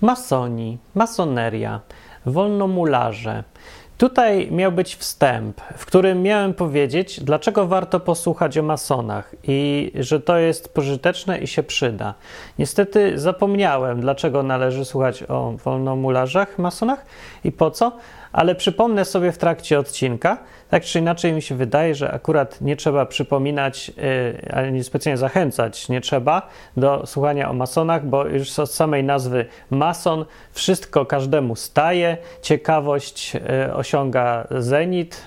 masoni, masoneria, wolnomularze. Tutaj miał być wstęp, w którym miałem powiedzieć, dlaczego warto posłuchać o masonach i że to jest pożyteczne i się przyda. Niestety zapomniałem, dlaczego należy słuchać o wolnomularzach, masonach i po co, ale przypomnę sobie w trakcie odcinka. Tak czy inaczej mi się wydaje, że akurat nie trzeba przypominać, yy, ale nie specjalnie zachęcać, nie trzeba do słuchania o masonach, bo już od samej nazwy mason wszystko każdemu staje, ciekawość yy, osiąga zenit,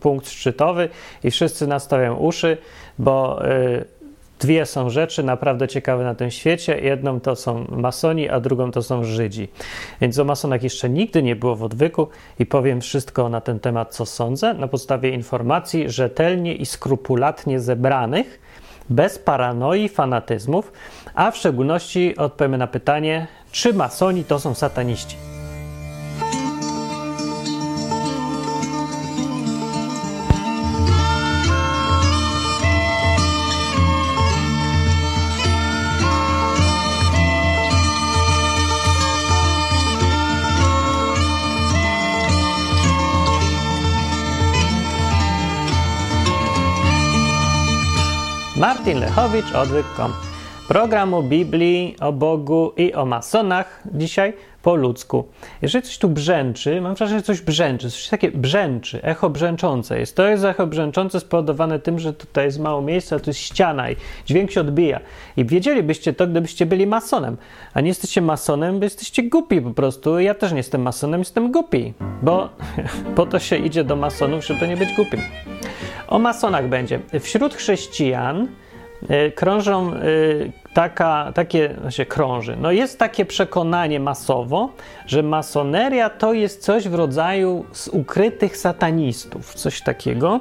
punkt szczytowy i wszyscy nastawiają uszy, bo yy, Dwie są rzeczy naprawdę ciekawe na tym świecie. Jedną to są masoni, a drugą to są Żydzi. Więc o masonach jeszcze nigdy nie było w odwyku i powiem wszystko na ten temat, co sądzę, na podstawie informacji rzetelnie i skrupulatnie zebranych, bez paranoi, fanatyzmów, a w szczególności odpowiemy na pytanie, czy masoni to są sataniści. Martin Lechowicz, odwyk.com. Program o Biblii, o Bogu i o masonach dzisiaj po ludzku. Jeżeli coś tu brzęczy, mam wrażenie, że coś brzęczy, coś takie brzęczy, echo brzęczące jest. To jest echo brzęczące spowodowane tym, że tutaj jest mało miejsca, tu jest ściana i dźwięk się odbija. I wiedzielibyście to, gdybyście byli masonem. A nie jesteście masonem, bo jesteście głupi po prostu. Ja też nie jestem masonem, jestem głupi, bo po to się idzie do masonów, żeby nie być głupim. O masonach będzie. Wśród chrześcijan krążą y, taka, takie, się krąży. No jest takie przekonanie masowo, że masoneria to jest coś w rodzaju z ukrytych satanistów, coś takiego.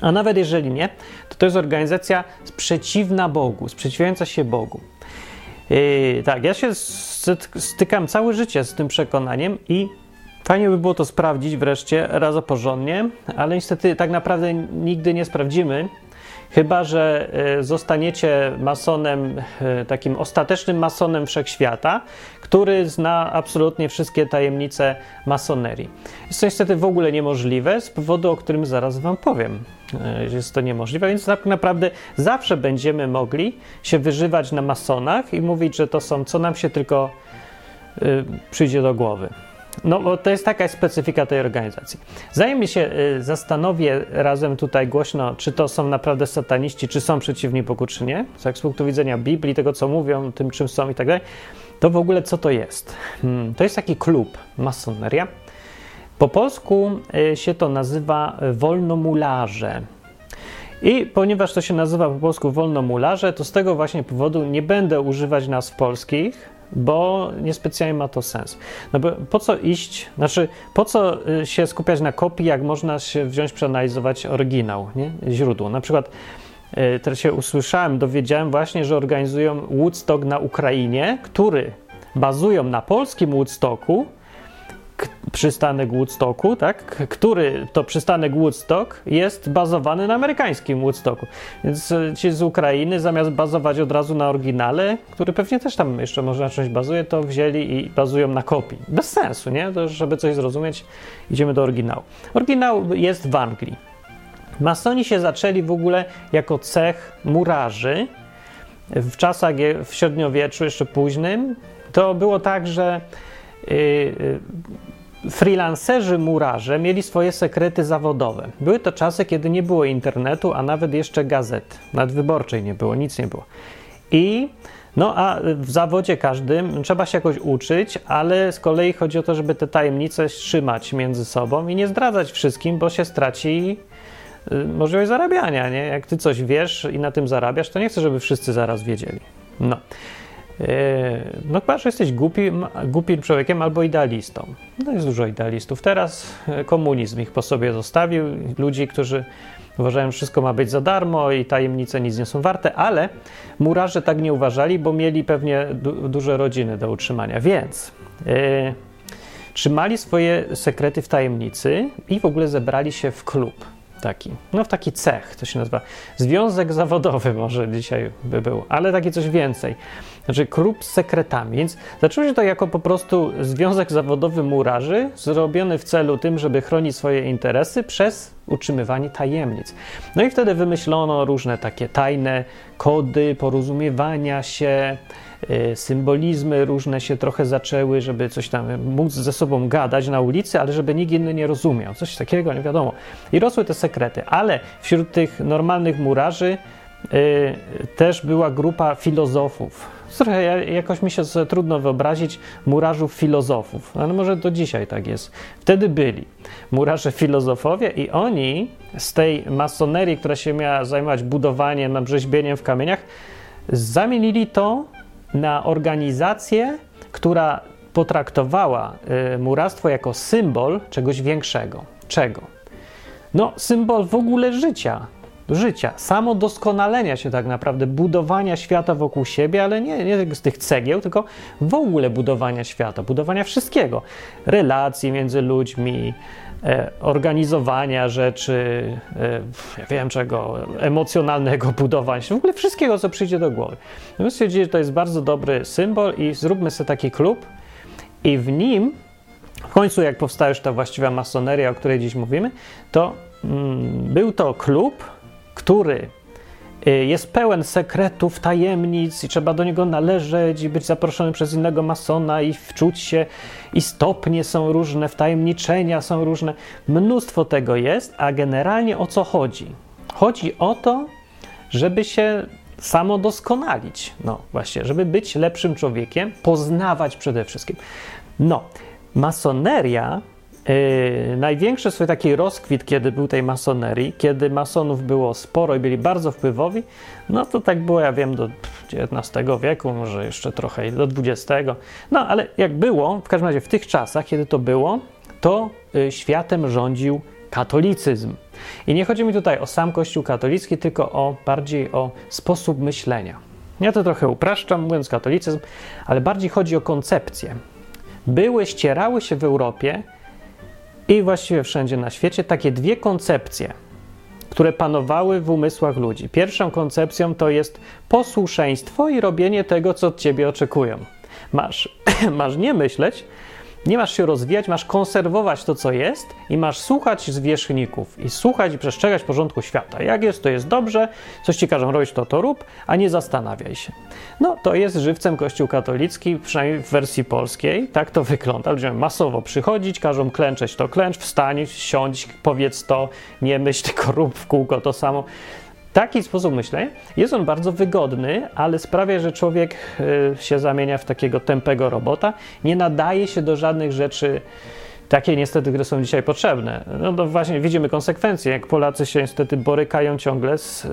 A nawet jeżeli nie, to to jest organizacja sprzeciwna Bogu, sprzeciwiająca się Bogu. Yy, tak, ja się stykam całe życie z tym przekonaniem i Fajnie by było to sprawdzić wreszcie raz porządnie, ale niestety tak naprawdę nigdy nie sprawdzimy, chyba że e, zostaniecie masonem, e, takim ostatecznym masonem wszechświata, który zna absolutnie wszystkie tajemnice masonerii. Jest to niestety w ogóle niemożliwe z powodu, o którym zaraz Wam powiem. E, jest to niemożliwe, więc tak naprawdę zawsze będziemy mogli się wyżywać na masonach i mówić, że to są, co nam się tylko przyjdzie do głowy. No, bo to jest taka specyfika tej organizacji. Zanim się y, zastanowię razem tutaj głośno, czy to są naprawdę sataniści, czy są przeciwni Bogu, czy nie, tak z punktu widzenia Biblii, tego co mówią, tym czym są i tak dalej, to w ogóle co to jest? Hmm, to jest taki klub, masoneria. Po polsku y, się to nazywa wolnomularze. I ponieważ to się nazywa po polsku wolnomularze, to z tego właśnie powodu nie będę używać nazw polskich, bo niespecjalnie ma to sens. No bo po co iść, znaczy po co y, się skupiać na kopii, jak można się wziąć, przeanalizować oryginał, nie? źródło. Na przykład y, teraz się usłyszałem, dowiedziałem właśnie, że organizują Woodstock na Ukrainie, który bazują na polskim Woodstocku, przystanek Woodstocku, tak? który to przystanek Woodstock jest bazowany na amerykańskim Woodstocku. Więc e, ci z Ukrainy zamiast bazować od razu na oryginale, który pewnie też tam jeszcze może na czymś bazuje, to wzięli i bazują na kopii. Bez sensu, nie? To, żeby coś zrozumieć, idziemy do oryginału. Oryginał jest w Anglii. Masoni się zaczęli w ogóle jako cech murarzy. W czasach w średniowieczu, jeszcze późnym, to było tak, że freelancerzy murarze mieli swoje sekrety zawodowe. Były to czasy, kiedy nie było internetu, a nawet jeszcze gazet. Nawet wyborczej nie było, nic nie było. I no a w zawodzie każdym trzeba się jakoś uczyć, ale z kolei chodzi o to, żeby te tajemnice trzymać między sobą i nie zdradzać wszystkim, bo się straci y, możliwość zarabiania, nie? Jak ty coś wiesz i na tym zarabiasz, to nie chcę, żeby wszyscy zaraz wiedzieli. No. E, no chyba, że jesteś głupim, głupim człowiekiem albo idealistą. No jest dużo idealistów. Teraz e, komunizm ich po sobie zostawił. Ludzi, którzy uważają, że wszystko ma być za darmo i tajemnice nic nie są warte, ale murarze tak nie uważali, bo mieli pewnie du duże rodziny do utrzymania. Więc yy, trzymali swoje sekrety w tajemnicy i w ogóle zebrali się w klub. taki, no taki cech, to się nazywa. Związek zawodowy może dzisiaj by był, ale takie coś więcej. Znaczy klub z sekretami. Więc zaczęło się to jako po prostu związek zawodowy murarzy, zrobiony w celu tym, żeby chronić swoje interesy przez utrzymywanie tajemnic. No i wtedy wymyślono różne takie tajne kody porozumiewania się, Y, symbolizmy różne się trochę zaczęły, żeby coś tam móc ze sobą gadać na ulicy, ale żeby nikt inny nie rozumiał. Coś takiego, nie wiadomo. I rosły te sekrety, ale wśród tych normalnych murarzy też była grupa filozofów. Trochę jakoś mi się trudno wyobrazić murarzów filozofów, ale może do dzisiaj tak jest. Wtedy byli murarze filozofowie i oni z tej masonerii, która się miała zajmować budowaniem, rzeźbieniem w kamieniach, zamienili to na organizację, która potraktowała y, murarstwo jako symbol czegoś większego. Czego? No, symbol w ogóle życia. Życia, samodoskonalenia się tak naprawdę, budowania świata wokół siebie, ale nie, nie z tych cegieł, tylko w ogóle budowania świata, budowania wszystkiego. Relacji między ludźmi, E, organizowania rzeczy, e, ja wiem czego, emocjonalnego budowania się, w ogóle wszystkiego, co przyjdzie do głowy. My stwierdzili, że to jest bardzo dobry symbol i zróbmy sobie taki klub i w nim, w końcu jak powstała już ta właściwa masoneria, o której dziś mówimy, to mm, był to klub, który Y, jest pełen sekretów, tajemnic i trzeba do niego należeć i być zaproszony przez innego masona i wczuć się i stopnie są różne, wtajemniczenia są różne. Mnóstwo tego jest, a generalnie o co chodzi? Chodzi o to, żeby się samo doskonalić. No właśnie, żeby być lepszym człowiekiem, poznawać przede wszystkim. No, masoneria Yy, największy swój taki rozkwit, kiedy był tej masonerii, kiedy masonów było sporo i byli bardzo wpływowi, no to tak było, ja wiem, do XIX wieku, może jeszcze trochę do XX. No ale jak było, w każdym razie w tych czasach, kiedy to było, to y, światem rządził katolicyzm. I nie chodzi mi tutaj o sam Kościół katolicki, tylko o bardziej o sposób myślenia. Ja to trochę upraszczam, mówiąc katolicyzm, ale bardziej chodzi o koncepcję. Były, ścierały się w Europie i właściwie wszędzie na świecie takie dwie koncepcje, które panowały w umysłach ludzi. Pierwszą koncepcją to jest posłuszeństwo i robienie tego, co od ciebie oczekują. Masz, masz nie myśleć, nie masz się rozwijać, masz konserwować to, co jest i masz słuchać zwierzchników i słuchać i przestrzegać porządku świata. Jak jest, to jest dobrze, coś ci każą robić, to to rób, a nie zastanawiaj się. No, to jest żywcem Kościół katolicki, przynajmniej w wersji polskiej, tak to wygląda. Ludzie masowo przychodzić, każą klęczeć, to klęcz, wstań, siądź, powiedz to, nie myśl, tylko rób w kółko to samo. Taki sposób myślenia jest on bardzo wygodny, ale sprawia, że człowiek y, się zamienia w takiego tępego robota, nie nadaje się do żadnych rzeczy takie niestety, które są dzisiaj potrzebne. No to właśnie widzimy konsekwencje, jak Polacy się niestety borykają ciągle z, y,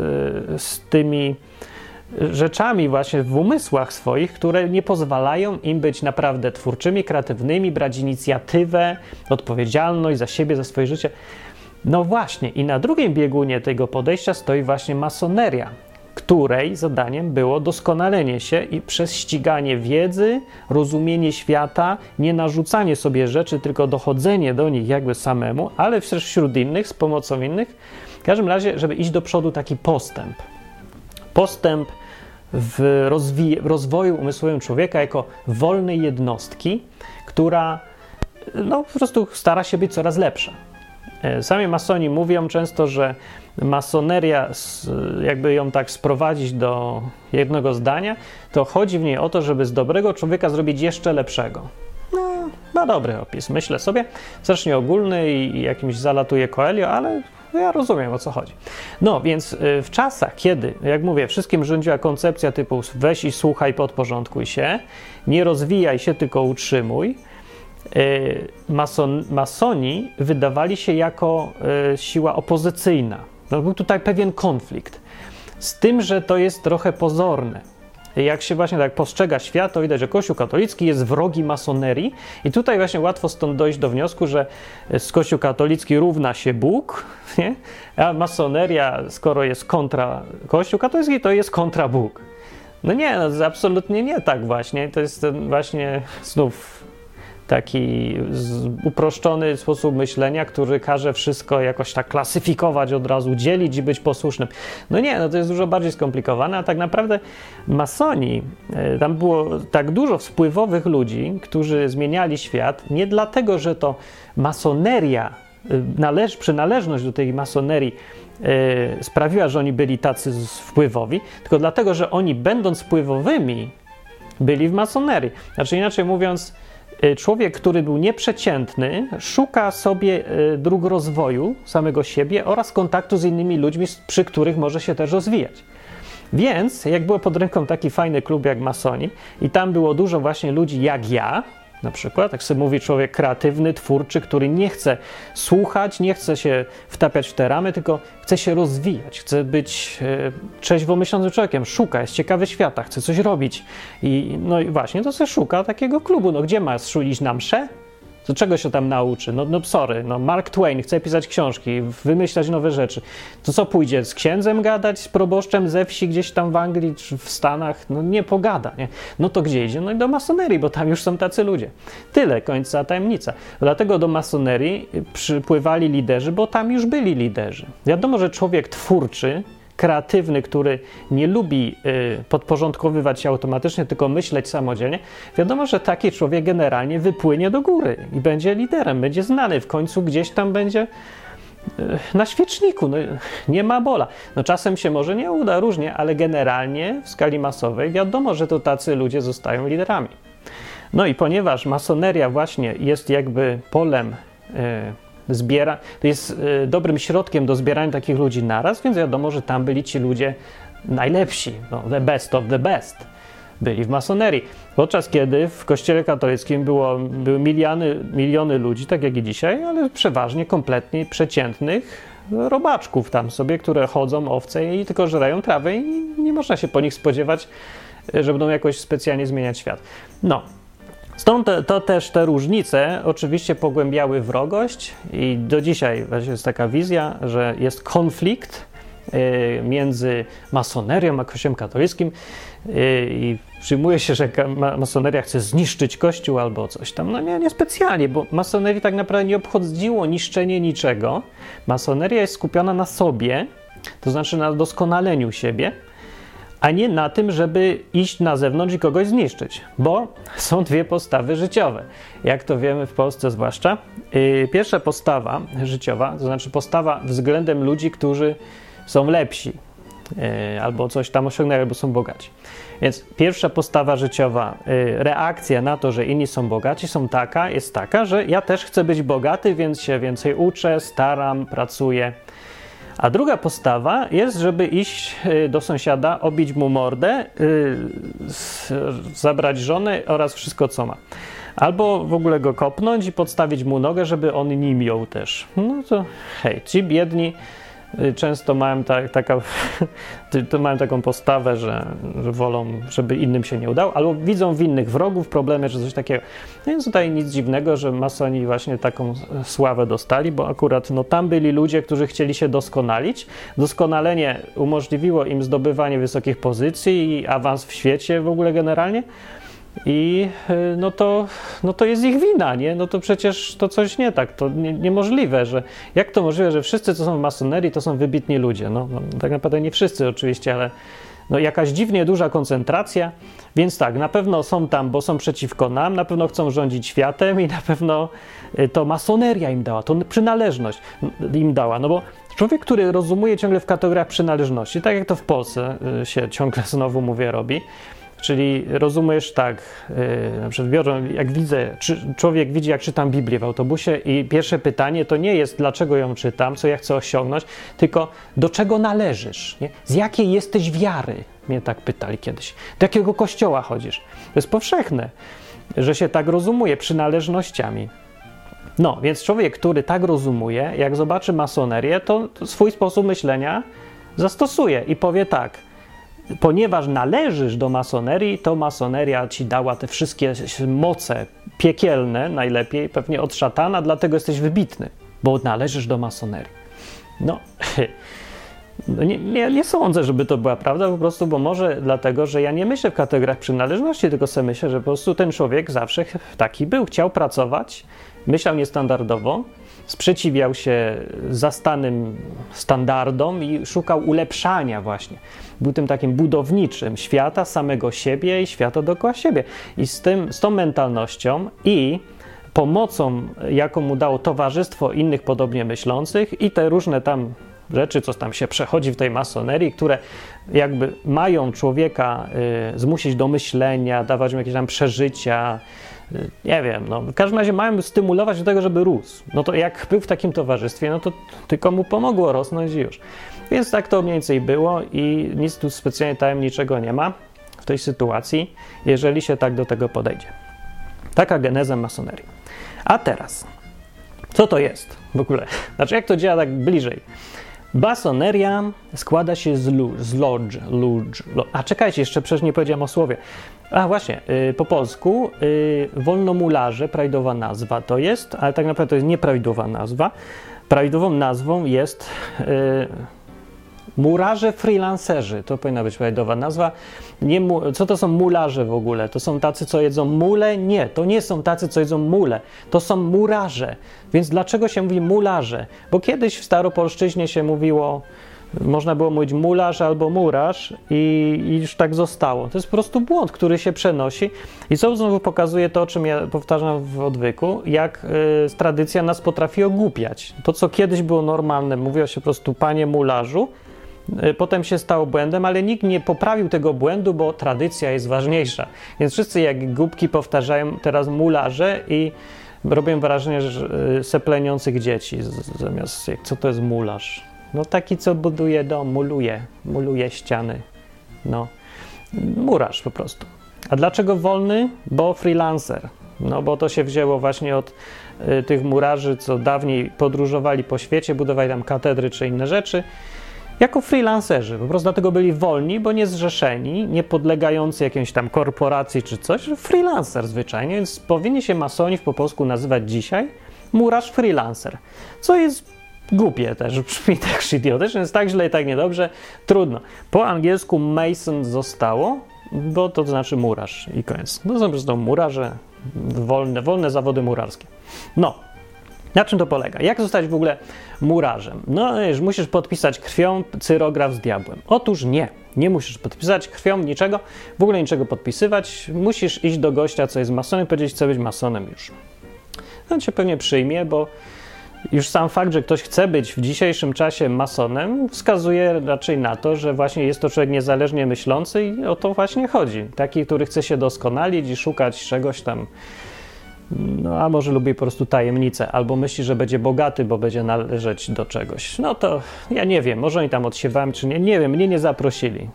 z tymi rzeczami właśnie w umysłach swoich, które nie pozwalają im być naprawdę twórczymi, kreatywnymi, brać inicjatywę, odpowiedzialność za siebie, za swoje życie. No właśnie, i na drugim biegunie tego podejścia stoi właśnie masoneria, której zadaniem było doskonalenie się i przez ściganie wiedzy, rozumienie świata, nie narzucanie sobie rzeczy, tylko dochodzenie do nich jakby samemu, ale wśród innych, z pomocą innych. W każdym razie, żeby iść do przodu, taki postęp. Postęp w, w rozwoju umysłowym człowieka jako wolnej jednostki, która no, po prostu stara się być coraz lepsza. E, sami masoni mówią często, że masoneria, jakby ją tak sprowadzić do jednego zdania, to chodzi w niej o to, żeby z dobrego człowieka zrobić jeszcze lepszego. No, ma dobry opis, myślę sobie. Strasznie ogólny i jakimś zalatuje Coelho, ale ja rozumiem o co chodzi. No więc e, w czasach, kiedy, jak mówię, wszystkim rządziła koncepcja typu weź i słuchaj, podporządkuj się, nie rozwijaj się, tylko utrzymuj, mason, masoni wydawali się jako y, siła opozycyjna. No, był tutaj pewien konflikt. Z tym, że to jest trochę pozorne. Jak się właśnie tak postrzega świat, to widać, że Kościół katolicki jest wrogi masonerii, i tutaj właśnie łatwo stąd dojść do wniosku, że z Kościół katolicki równa się Bóg, nie? a masoneria, skoro jest kontra Kościół katolicki, to jest kontra Bóg. No nie, no, absolutnie nie tak właśnie. To jest właśnie znów taki uproszczony sposób myślenia, który każe wszystko jakoś tak klasyfikować od razu, dzielić i być posłusznym. No nie, no to jest dużo bardziej skomplikowane, a tak naprawdę masoni, e, tam było tak dużo wpływowych ludzi, którzy zmieniali świat, nie dlatego, że to masoneria, e, należ, przynależność do tej masonerii yy, sprawiła, że oni byli tacy wpływowi, tylko dlatego, że oni będąc wpływowymi, byli w masonerii. Znaczy inaczej mówiąc, człowiek, który był nieprzeciętny, szuka sobie y, dróg rozwoju samego siebie oraz kontaktu z innymi ludźmi, przy których może się też rozwijać. Więc, jak było pod ręką taki fajny klub jak Masoni, i tam było dużo właśnie ludzi jak ja, na przykład, jak sobie mówi człowiek kreatywny, twórczy, który nie chce słuchać, nie chce się wtapiać w te ramy, tylko chce się rozwijać, chce być e, trzeźwo myślącym człowiekiem, szuka, jest ciekawy świata, chce coś robić. I, no i właśnie to sobie szuka takiego klubu. No gdzie ma iść na msze? To czego się tam nauczy? No, no sorry, no Mark Twain chce pisać książki, wymyślać nowe rzeczy. To co pójdzie? Z księdzem gadać, z proboszczem ze wsi gdzieś tam w Anglii czy w Stanach? No nie pogada, nie? No to gdzie idzie? No i do masonerii, bo tam już są tacy ludzie. Tyle, końca tajemnica. Dlatego do masonerii przypływali liderzy, bo tam już byli liderzy. Wiadomo, że człowiek twórczy kreatywny, który nie lubi y, podporządkowywać się automatycznie, tylko myśleć samodzielnie, wiadomo, że taki człowiek generalnie wypłynie do góry i będzie liderem, będzie znany, w końcu gdzieś tam będzie y, na świeczniku, no, nie ma bola. No czasem się może nie uda, różnie, ale generalnie w skali masowej wiadomo, że to tacy ludzie zostają liderami. No i ponieważ masoneria właśnie jest jakby polem y, zbiera, to jest y, dobrym środkiem do zbierania takich ludzi naraz, więc wiadomo, że tam byli ci ludzie najlepsi, no, the best of the best. Byli w masonerii. Podczas kiedy w kościele katolickim było, były miliony, miliony ludzi, tak jak i dzisiaj, ale przeważnie kompletnie przeciętnych robaczków tam sobie, które chodzą owce i tylko żerają trawę i nie można się po nich spodziewać, że będą jakoś specjalnie zmieniać świat. No, Stąd to, też te różnice oczywiście pogłębiały wrogość i do dzisiaj jest taka wizja, że jest konflikt y, między masonerią a kościołem katolickim y, i przyjmuje się, że masoneria chce zniszczyć kościół albo coś tam. No nie, nie specjalnie, bo masonerii tak naprawdę nie obchodziło niszczenie niczego. Masoneria jest skupiona na sobie, to znaczy na doskonaleniu siebie, a nie na tym, żeby iść na zewnątrz i kogoś zniszczyć, bo są dwie postawy życiowe. Jak to wiemy w Polsce zwłaszcza. Y, pierwsza postawa życiowa, to znaczy postawa względem ludzi, którzy są lepsi y, albo coś tam osiągnęli, albo są bogaci. Więc pierwsza postawa życiowa, y, reakcja na to, że inni są bogaci, są taka, jest taka, że ja też chcę być bogaty, więc się więcej uczę, staram, pracuję a druga postawa jest, żeby iść y, do sąsiada, obić mu mordę, y, zabrać żonę oraz wszystko, co ma. Albo w ogóle go kopnąć i podstawić mu nogę, żeby on nim ją też. No to hej, ci biedni często mają, ta, taka, mają taką postawę, że, że, wolą, żeby innym się nie udało, albo widzą w innych wrogów problemy, czy coś takiego. No więc tutaj nic dziwnego, że masoni właśnie taką sławę dostali, bo akurat no, tam byli ludzie, którzy chcieli się doskonalić. Doskonalenie umożliwiło im zdobywanie wysokich pozycji i awans w świecie w ogóle generalnie. I y, no to, no to jest ich wina, nie? No to przecież to coś nie tak, to nie, niemożliwe, że jak to możliwe, że wszyscy, co są w masonerii, to są wybitni ludzie? No, no tak naprawdę nie wszyscy oczywiście, ale no jakaś dziwnie duża koncentracja, więc tak, na pewno są tam, bo są przeciwko nam, na pewno chcą rządzić światem i na pewno y, to masoneria im dała, to przynależność im dała, no bo człowiek, który rozumuje ciągle w kategoriach przynależności, tak jak to w Polsce y, się ciągle znowu mówię robi, Czyli rozumiesz tak, yy, na przykład biorę, jak widzę, człowiek widzi, jak czytam Biblię w autobusie i pierwsze pytanie to nie jest, dlaczego ją czytam, co ja chcę osiągnąć, tylko do czego należysz, nie? z jakiej jesteś wiary, mnie tak pytali kiedyś, do jakiego kościoła chodzisz. To jest powszechne, że się tak rozumuje przynależnościami. No, więc człowiek, który tak rozumuje, jak zobaczy masonerię, to swój sposób myślenia zastosuje i powie tak – ponieważ należysz do masonerii, to masoneria ci dała te wszystkie moce piekielne, najlepiej pewnie od szatana, dlatego jesteś wybitny, bo należysz do masonerii. No, No nie, nie, nie sądzę, żeby to była prawda, po prostu, bo może dlatego, że ja nie myślę w kategoriach przynależności, tylko sobie myślę, że po prostu ten człowiek zawsze taki był, chciał pracować, myślał niestandardowo, sprzeciwiał się zastanym standardom i szukał ulepszania właśnie. Był tym takim budowniczym świata, samego siebie i świata dookoła siebie. I z, tym, z tą mentalnością i pomocą, jaką mu dało towarzystwo innych podobnie myślących i te różne tam rzeczy, co tam się przechodzi w tej masonerii, które jakby mają człowieka y, zmusić do myślenia, dawać mu jakieś tam przeżycia, nie wiem, no, w każdym razie mają stymulować do tego, żeby rósł. No to jak był w takim towarzystwie, no to tylko mu pomogło rosnąć i już. Więc tak to mniej więcej było i nic tu specjalnie tajemniczego nie ma w tej sytuacji, jeżeli się tak do tego podejdzie. Taka geneza masonerii. A teraz, co to jest w ogóle? Znaczy, jak to działa tak bliżej? Basoneria składa się z, lu, z lodge, lodge. A czekajcie, jeszcze przecież nie powiedziałem o słowie. A właśnie, yy, po polsku yy, wolnomularze, prawidłowa nazwa to jest, ale tak naprawdę to jest nieprawidłowa nazwa. Prawidłową nazwą jest yy, Murarze freelancerzy, to powinna być prawidłowa nazwa. Nie co to są mularze w ogóle? To są tacy, co jedzą mule? Nie, to nie są tacy, co jedzą mule. To są murarze. Więc dlaczego się mówi mularze? Bo kiedyś w staropolszczyźnie się mówiło, można było mówić mularz albo murarz i, i, już tak zostało. To jest po prostu błąd, który się przenosi i co znowu pokazuje to, o czym ja powtarzam w odwyku, jak y, tradycja nas potrafi ogłupiać. To, co kiedyś było normalne, mówiło się po prostu panie mularzu, potem się stało błędem, ale nikt nie poprawił tego błędu, bo tradycja jest ważniejsza. Więc wszyscy jak głupki powtarzają teraz mularze i robią wrażenie że y, sepleniących dzieci zamiast co to jest mularz? No taki, co buduje dom, muluje, muluje ściany. No, murarz po prostu. A dlaczego wolny? Bo freelancer. No bo to się wzięło właśnie od y, tych murarzy, co dawniej podróżowali po świecie, budowali tam katedry czy inne rzeczy jako freelancerzy. Po prostu dlatego byli wolni, bo nie zrzeszeni, nie podlegający jakiejś tam korporacji czy coś. Freelancer zwyczajnie, więc powinni się masoni po polsku nazywać dzisiaj murarz freelancer. Co jest głupie też, brzmi tak idiotycznie, jest tak źle i tak niedobrze. Trudno. Po angielsku mason zostało, bo to znaczy murarz i koniec. No są po prostu murarze, wolne, wolne zawody murarskie. No, na czym to polega? Jak zostać w ogóle murarzem? No, już musisz podpisać krwią cyrograf z diabłem. Otóż nie. Nie musisz podpisać krwią niczego, w ogóle niczego podpisywać. Musisz iść do gościa, co jest masonem, powiedzieć, chcę być masonem już. On cię pewnie przyjmie, bo już sam fakt, że ktoś chce być w dzisiejszym czasie masonem, wskazuje raczej na to, że właśnie jest to człowiek niezależnie myślący i o to właśnie chodzi. Taki, który chce się doskonalić i szukać czegoś tam no a może lubi po prostu tajemnicę, albo myśli, że będzie bogaty, bo będzie należeć do czegoś. No to ja nie wiem, może oni tam odsiewałem, czy nie, nie wiem, mnie nie zaprosili.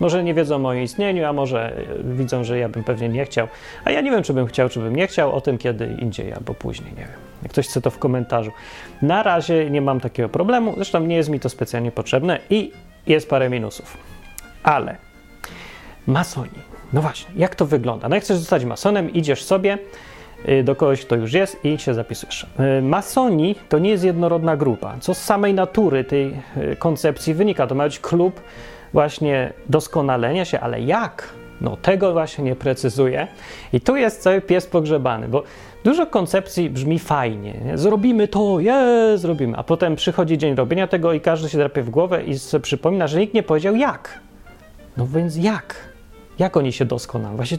Może nie wiedzą o moim istnieniu, a może e, widzą, że ja bym pewnie nie chciał. A ja nie wiem, czy bym chciał, czy bym nie chciał, o tym kiedy indziej albo później, nie wiem. Jak ktoś chce, to w komentarzu. Na razie nie mam takiego problemu, zresztą nie jest mi to specjalnie potrzebne i jest parę minusów. Ale masoni. No właśnie, jak to wygląda? No jak chcesz zostać masonem, idziesz sobie, do kogoś, kto już jest i się zapisujesz. Y, masoni to nie jest jednorodna grupa, co z samej natury tej y, koncepcji wynika. To ma być klub właśnie doskonalenia się, ale jak? No tego właśnie nie precyzuje. I tu jest cały pies pogrzebany, bo dużo koncepcji brzmi fajnie. Nie? Zrobimy to, je, zrobimy. A potem przychodzi dzień robienia tego i każdy się drapie w głowę i sobie przypomina, że nikt nie powiedział jak. No więc jak? Jak oni się doskonalą? Właśnie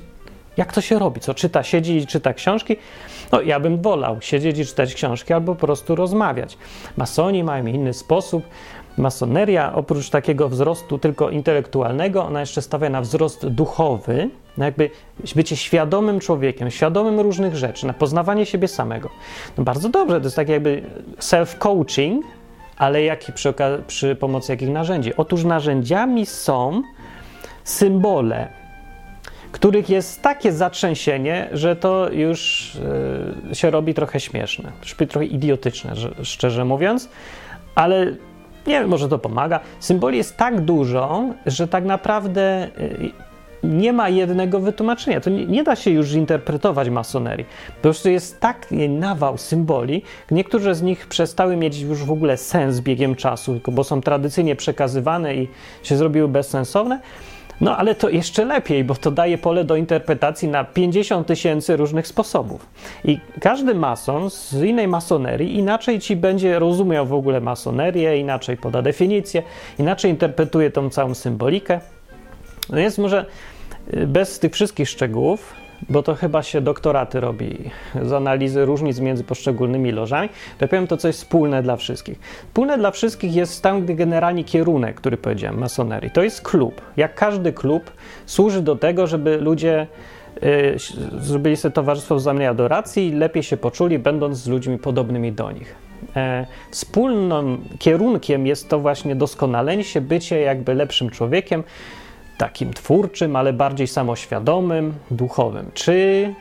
jak to się robi? Co czyta, siedzi i czyta książki? No, ja bym wolał siedzieć i czytać książki albo po prostu rozmawiać. Masoni mają inny sposób. Masoneria, oprócz takiego wzrostu tylko intelektualnego, ona jeszcze stawia na wzrost duchowy, na jakby bycie świadomym człowiekiem, świadomym różnych rzeczy, na poznawanie siebie samego. No bardzo dobrze, to jest tak jakby self-coaching, ale jaki przy, przy pomocy jakich narzędzi? Otóż narzędziami są symbole, których jest takie zatrzęsienie, że to już yy, się robi trochę śmieszne, trochę idiotyczne, że, szczerze mówiąc, ale nie wiem, może to pomaga. Symboli jest tak dużo, że tak naprawdę yy, nie ma jednego wytłumaczenia. To nie, nie, da się już interpretować masonerii. Po prostu jest tak nawał symboli, niektóre z nich przestały mieć już w ogóle sens biegiem czasu, bo są tradycyjnie przekazywane i się zrobiły bezsensowne. No ale to jeszcze lepiej, bo to daje pole do interpretacji na 50 tysięcy różnych sposobów. I każdy mason z innej masonerii inaczej ci będzie rozumiał w ogóle masonerię, inaczej poda definicję, inaczej interpretuje tą całą symbolikę. No więc może y, bez tych wszystkich szczegółów, bo to chyba się doktoraty robi z analizy różnic między poszczególnymi lożami, to powiem to coś wspólne dla wszystkich. Wspólne dla wszystkich jest tam generalnie kierunek, który powiedziałem, masonerii. To jest klub. Jak każdy klub służy do tego, żeby ludzie y, zrobili sobie towarzystwo wzajemnej adoracji i lepiej się poczuli, będąc z ludźmi podobnymi do nich. E, wspólnym kierunkiem jest to właśnie doskonalenie się, bycie jakby lepszym człowiekiem, takim twórczym, ale bardziej samoświadomym, duchowym. Czy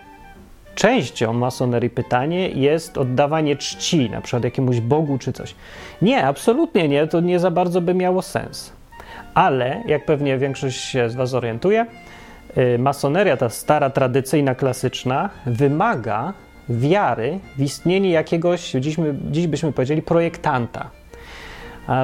częścią masonerii pytanie jest oddawanie czci, na przykład jakiemuś Bogu czy coś? Nie, absolutnie nie, to nie za bardzo by miało sens. Ale, jak pewnie większość się z Was orientuje, y, masoneria, ta stara, tradycyjna, klasyczna, wymaga wiary w istnienie jakiegoś, dziś, my, dziś byśmy powiedzieli, projektanta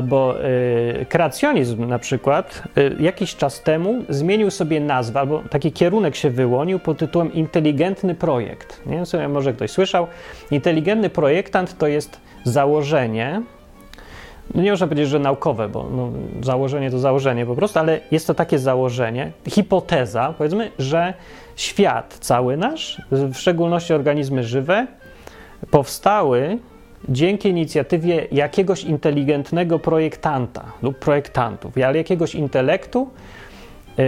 bo y, kreacjonizm na przykład y, jakiś czas temu zmienił sobie nazwę, albo taki kierunek się wyłonił pod tytułem inteligentny projekt. Nie wiem, może ktoś słyszał. Inteligentny projektant to jest założenie, no nie można powiedzieć, że naukowe, bo no, założenie to założenie po prostu, ale jest to takie założenie, hipoteza, powiedzmy, że świat cały nasz, w szczególności organizmy żywe, powstały dzięki inicjatywie jakiegoś inteligentnego projektanta lub projektantów, ale jakiegoś intelektu, yy,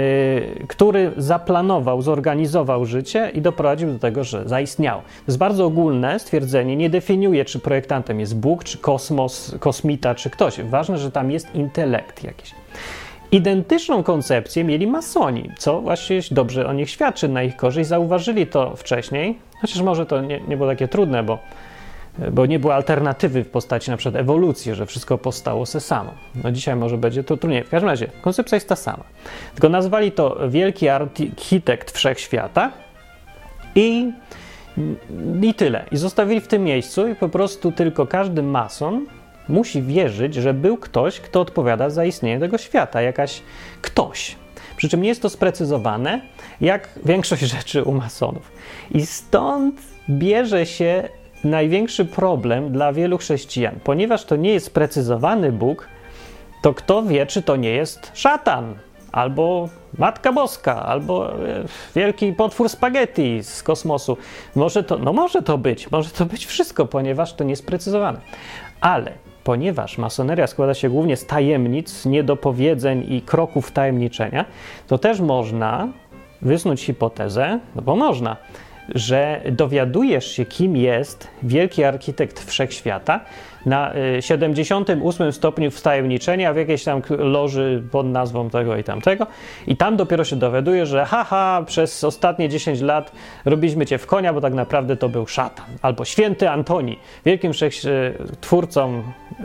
który zaplanował, zorganizował życie i doprowadził do tego, że zaistniał. To jest bardzo ogólne stwierdzenie, nie definiuje, czy projektantem jest Bóg, czy kosmos, kosmita, czy ktoś. Ważne, że tam jest intelekt jakiś. Identyczną koncepcję mieli masoni, co właśnie dobrze o nich świadczy na ich korzyść. Zauważyli to wcześniej, chociaż może to nie, nie było takie trudne, bo bo nie było alternatywy w postaci na przykład ewolucji, że wszystko powstało se samo. No dzisiaj może będzie to trudniej. W każdym razie koncepcja jest ta sama. Tylko nazwali to wielki architekt wszechświata i, i tyle. I zostawili w tym miejscu i po prostu tylko każdy mason musi wierzyć, że był ktoś, kto odpowiada za istnienie tego świata, jakaś ktoś. Przy czym nie jest to sprecyzowane, jak większość rzeczy u masonów. I stąd bierze się największy problem dla wielu chrześcijan, ponieważ to nie jest sprecyzowany Bóg, to kto wie, czy to nie jest szatan, albo Matka Boska, albo e, wielki potwór spaghetti z kosmosu. Może to, no może to być, może to być wszystko, ponieważ to nie jest sprecyzowane. Ale ponieważ masoneria składa się głównie z tajemnic, niedopowiedzeń i kroków tajemniczenia, to też można wysnuć hipotezę, no bo można, że dowiadujesz się, kim jest wielki architekt wszechświata na 78 y, stopniu wtajemniczenia w jakiejś tam loży pod nazwą tego i tamtego i tam dopiero się dowiadujesz, że haha, przez ostatnie 10 lat robiliśmy cię w konia, bo tak naprawdę to był szatan. Albo święty Antoni, wielkim twórcą,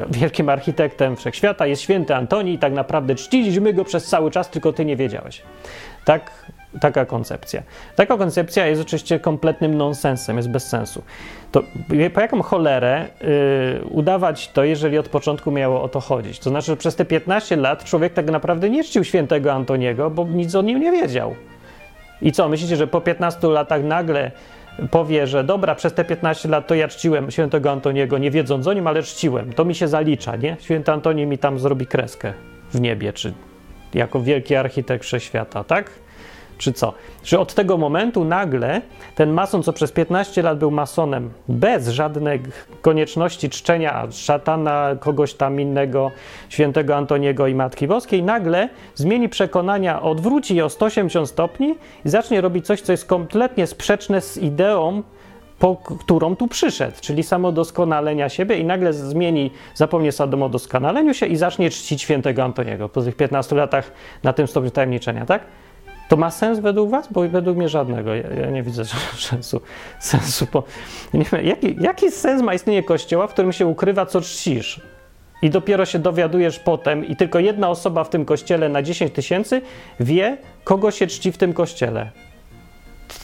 wielkim architektem wszechświata jest święty Antoni i tak naprawdę czciliśmy go przez cały czas, tylko ty nie wiedziałeś. Tak taka koncepcja. Taka koncepcja jest oczywiście kompletnym nonsensem, jest bez sensu. To po jaką cholerę yy, udawać to, jeżeli od początku miało o to chodzić? To znaczy, że przez te 15 lat człowiek tak naprawdę nie czcił świętego Antoniego, bo nic o nim nie wiedział. I co, myślicie, że po 15 latach nagle powie, że dobra, przez te 15 lat to ja czciłem świętego Antoniego, nie wiedząc o nim, ale czciłem. To mi się zalicza, nie? Święty Antoni mi tam zrobi kreskę w niebie, czy jako wielki architekt wszechświata, tak? Czy co? Że od tego momentu nagle ten mason, co przez 15 lat był masonem, bez żadnej konieczności czczenia szatana, kogoś tam innego, świętego Antoniego i Matki Boskiej, nagle zmieni przekonania, odwróci je o 180 stopni i zacznie robić coś, co jest kompletnie sprzeczne z ideą, po którą tu przyszedł, czyli samodoskonalenia siebie i nagle zmieni, zapomnie o doskonaleniu się i zacznie czcić świętego Antoniego po tych 15 latach na tym stopniu tajemniczenia, tak? To ma sens według Was? Bo według mnie żadnego. Ja, ja nie widzę sensu. sensu po, nie wiem, jaki, jaki sens ma istnienie kościoła, w którym się ukrywa, co czcisz? i dopiero się dowiadujesz potem, i tylko jedna osoba w tym kościele na 10 tysięcy wie, kogo się czci w tym kościele.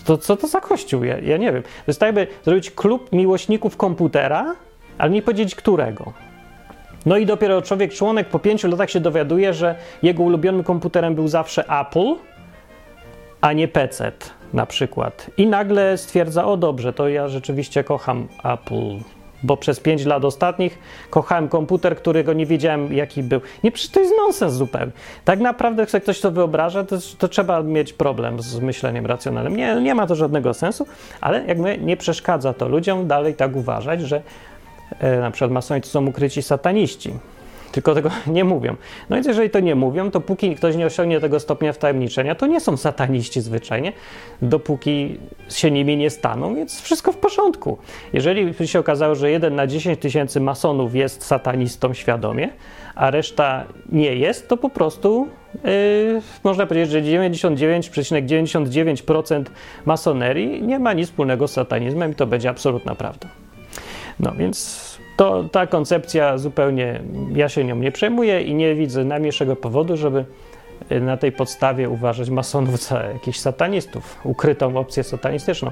To co to za kościół? Ja, ja nie wiem. To tak, zrobić klub miłośników komputera, ale nie powiedzieć którego. No i dopiero człowiek, członek po pięciu latach się dowiaduje, że jego ulubionym komputerem był zawsze Apple, a nie PC na przykład. I nagle stwierdza, o dobrze, to ja rzeczywiście kocham Apple, bo przez 5 lat ostatnich kochałem komputer, którego nie wiedziałem jaki był. Nie, przecież to jest nonsens zupełnie. Tak naprawdę, jak ktoś to wyobraża, to, to trzeba mieć problem z myśleniem racjonalnym. Nie, nie ma to żadnego sensu, ale jakby nie przeszkadza to ludziom dalej tak uważać, że e, na przykład masoni to są ukryci sataniści tylko tego nie mówią. No więc jeżeli to nie mówią, to póki ktoś nie osiągnie tego stopnia wtajemniczenia, to nie są sataniści zwyczajnie, dopóki się nimi nie staną, więc wszystko w porządku. Jeżeli się okazało, że jeden na 10 tysięcy masonów jest satanistą świadomie, a reszta nie jest, to po prostu yy, można powiedzieć, że 99,99% masonerii nie ma nic wspólnego z satanizmem i to będzie absolutna prawda. No więc to ta koncepcja zupełnie, ja się nią nie przejmuję i nie widzę najmniejszego powodu, żeby y, na tej podstawie uważać masonów za jakichś satanistów, ukrytą opcję satanistyczną.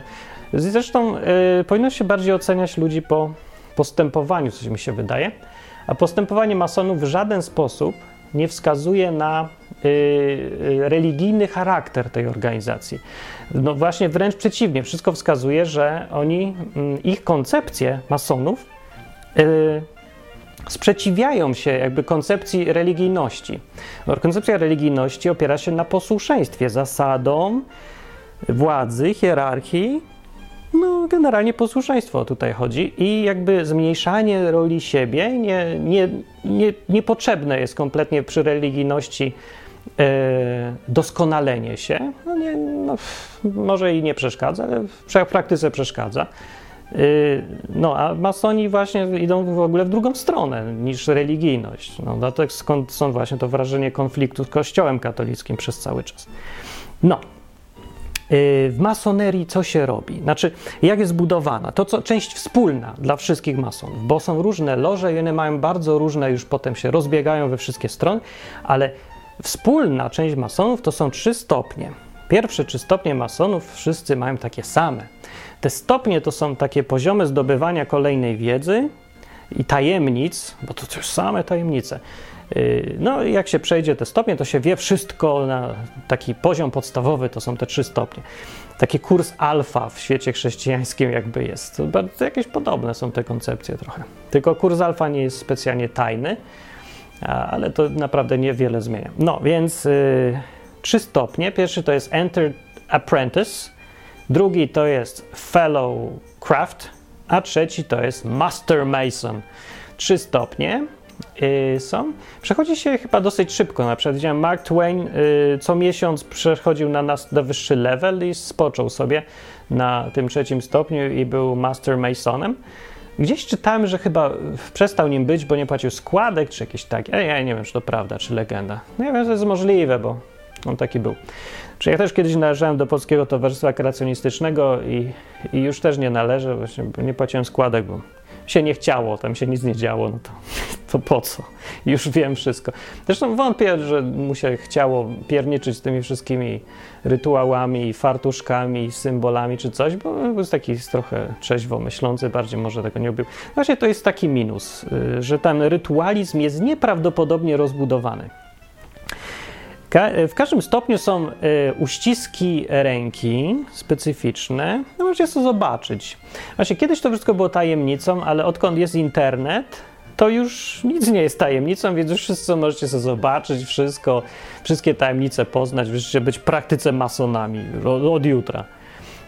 Zresztą y, powinno się bardziej oceniać ludzi po postępowaniu, coś mi się wydaje, a postępowanie masonów w żaden sposób nie wskazuje na y, y religijny charakter tej organizacji. No właśnie wręcz przeciwnie, wszystko wskazuje, że oni, y, ich koncepcje masonów sprzeciwiają się jakby koncepcji religijności. Koncepcja religijności opiera się na posłuszeństwie zasadom władzy, hierarchii. No, generalnie posłuszeństwo tutaj chodzi i jakby zmniejszanie roli siebie nie, nie, nie, niepotrzebne jest kompletnie przy religijności e, doskonalenie się. No nie, no, może i nie przeszkadza, ale w praktyce przeszkadza. Y, no, a masoni właśnie idą w ogóle w drugą stronę niż religijność. No, dlatego skąd są właśnie to wrażenie konfliktu z Kościołem katolickim przez cały czas. No, y, w masonerii co się robi? Znaczy, jak jest budowana? To co część wspólna dla wszystkich masonów, bo są różne loże i one mają bardzo różne, już potem się rozbiegają we wszystkie strony, ale wspólna część masonów to są trzy stopnie. Pierwsze trzy stopnie masonów wszyscy mają takie same. Te stopnie to są takie poziomy zdobywania kolejnej wiedzy i tajemnic, bo to już same tajemnice. Y, no jak się przejdzie te stopnie, to się wie wszystko na taki poziom podstawowy, to są te trzy stopnie. Taki kurs alfa w świecie chrześcijańskim jakby jest. To jakieś podobne są te koncepcje trochę. Tylko kurs alfa nie jest specjalnie tajny, ale to naprawdę niewiele zmienia. No więc yy, trzy stopnie. Pierwszy to jest Enter Apprentice, drugi to jest Fellow Craft, a trzeci to jest Master Mason. Trzy stopnie yy, są. Przechodzi się chyba dosyć szybko. Na przykład widziałem Mark Twain yy, co miesiąc przechodził na, nas, na wyższy level i spoczął sobie na tym trzecim stopniu i był Master Masonem. Gdzieś czytałem, że chyba przestał nim być, bo nie płacił składek czy jakieś takie. Ja, ja nie wiem, czy to prawda, czy legenda. Nie wiem, to jest możliwe, bo on taki był. Czy ja też kiedyś należałem do Polskiego Towarzystwa Kreacjonistycznego i, i już też nie należę, właśnie nie płaciłem składek, bo się nie chciało, tam się nic nie działo, no to, to po co? Już wiem wszystko. Zresztą wątpię, że mu się chciało pierniczyć z tymi wszystkimi rytuałami, fartuszkami, symbolami czy coś, bo był taki trochę trzeźwo myślący, bardziej może tego nie lubił. Właśnie to jest taki minus, y, że ten rytualizm jest nieprawdopodobnie rozbudowany. W każdym stopniu są y, uściski ręki specyficzne. No możecie to zobaczyć. Właśnie kiedyś to wszystko było tajemnicą, ale odkąd jest internet, to już nic nie jest tajemnicą, więc już wszystko możecie sobie zobaczyć, wszystko, wszystkie tajemnice poznać, możecie być praktyce masonami od, od jutra.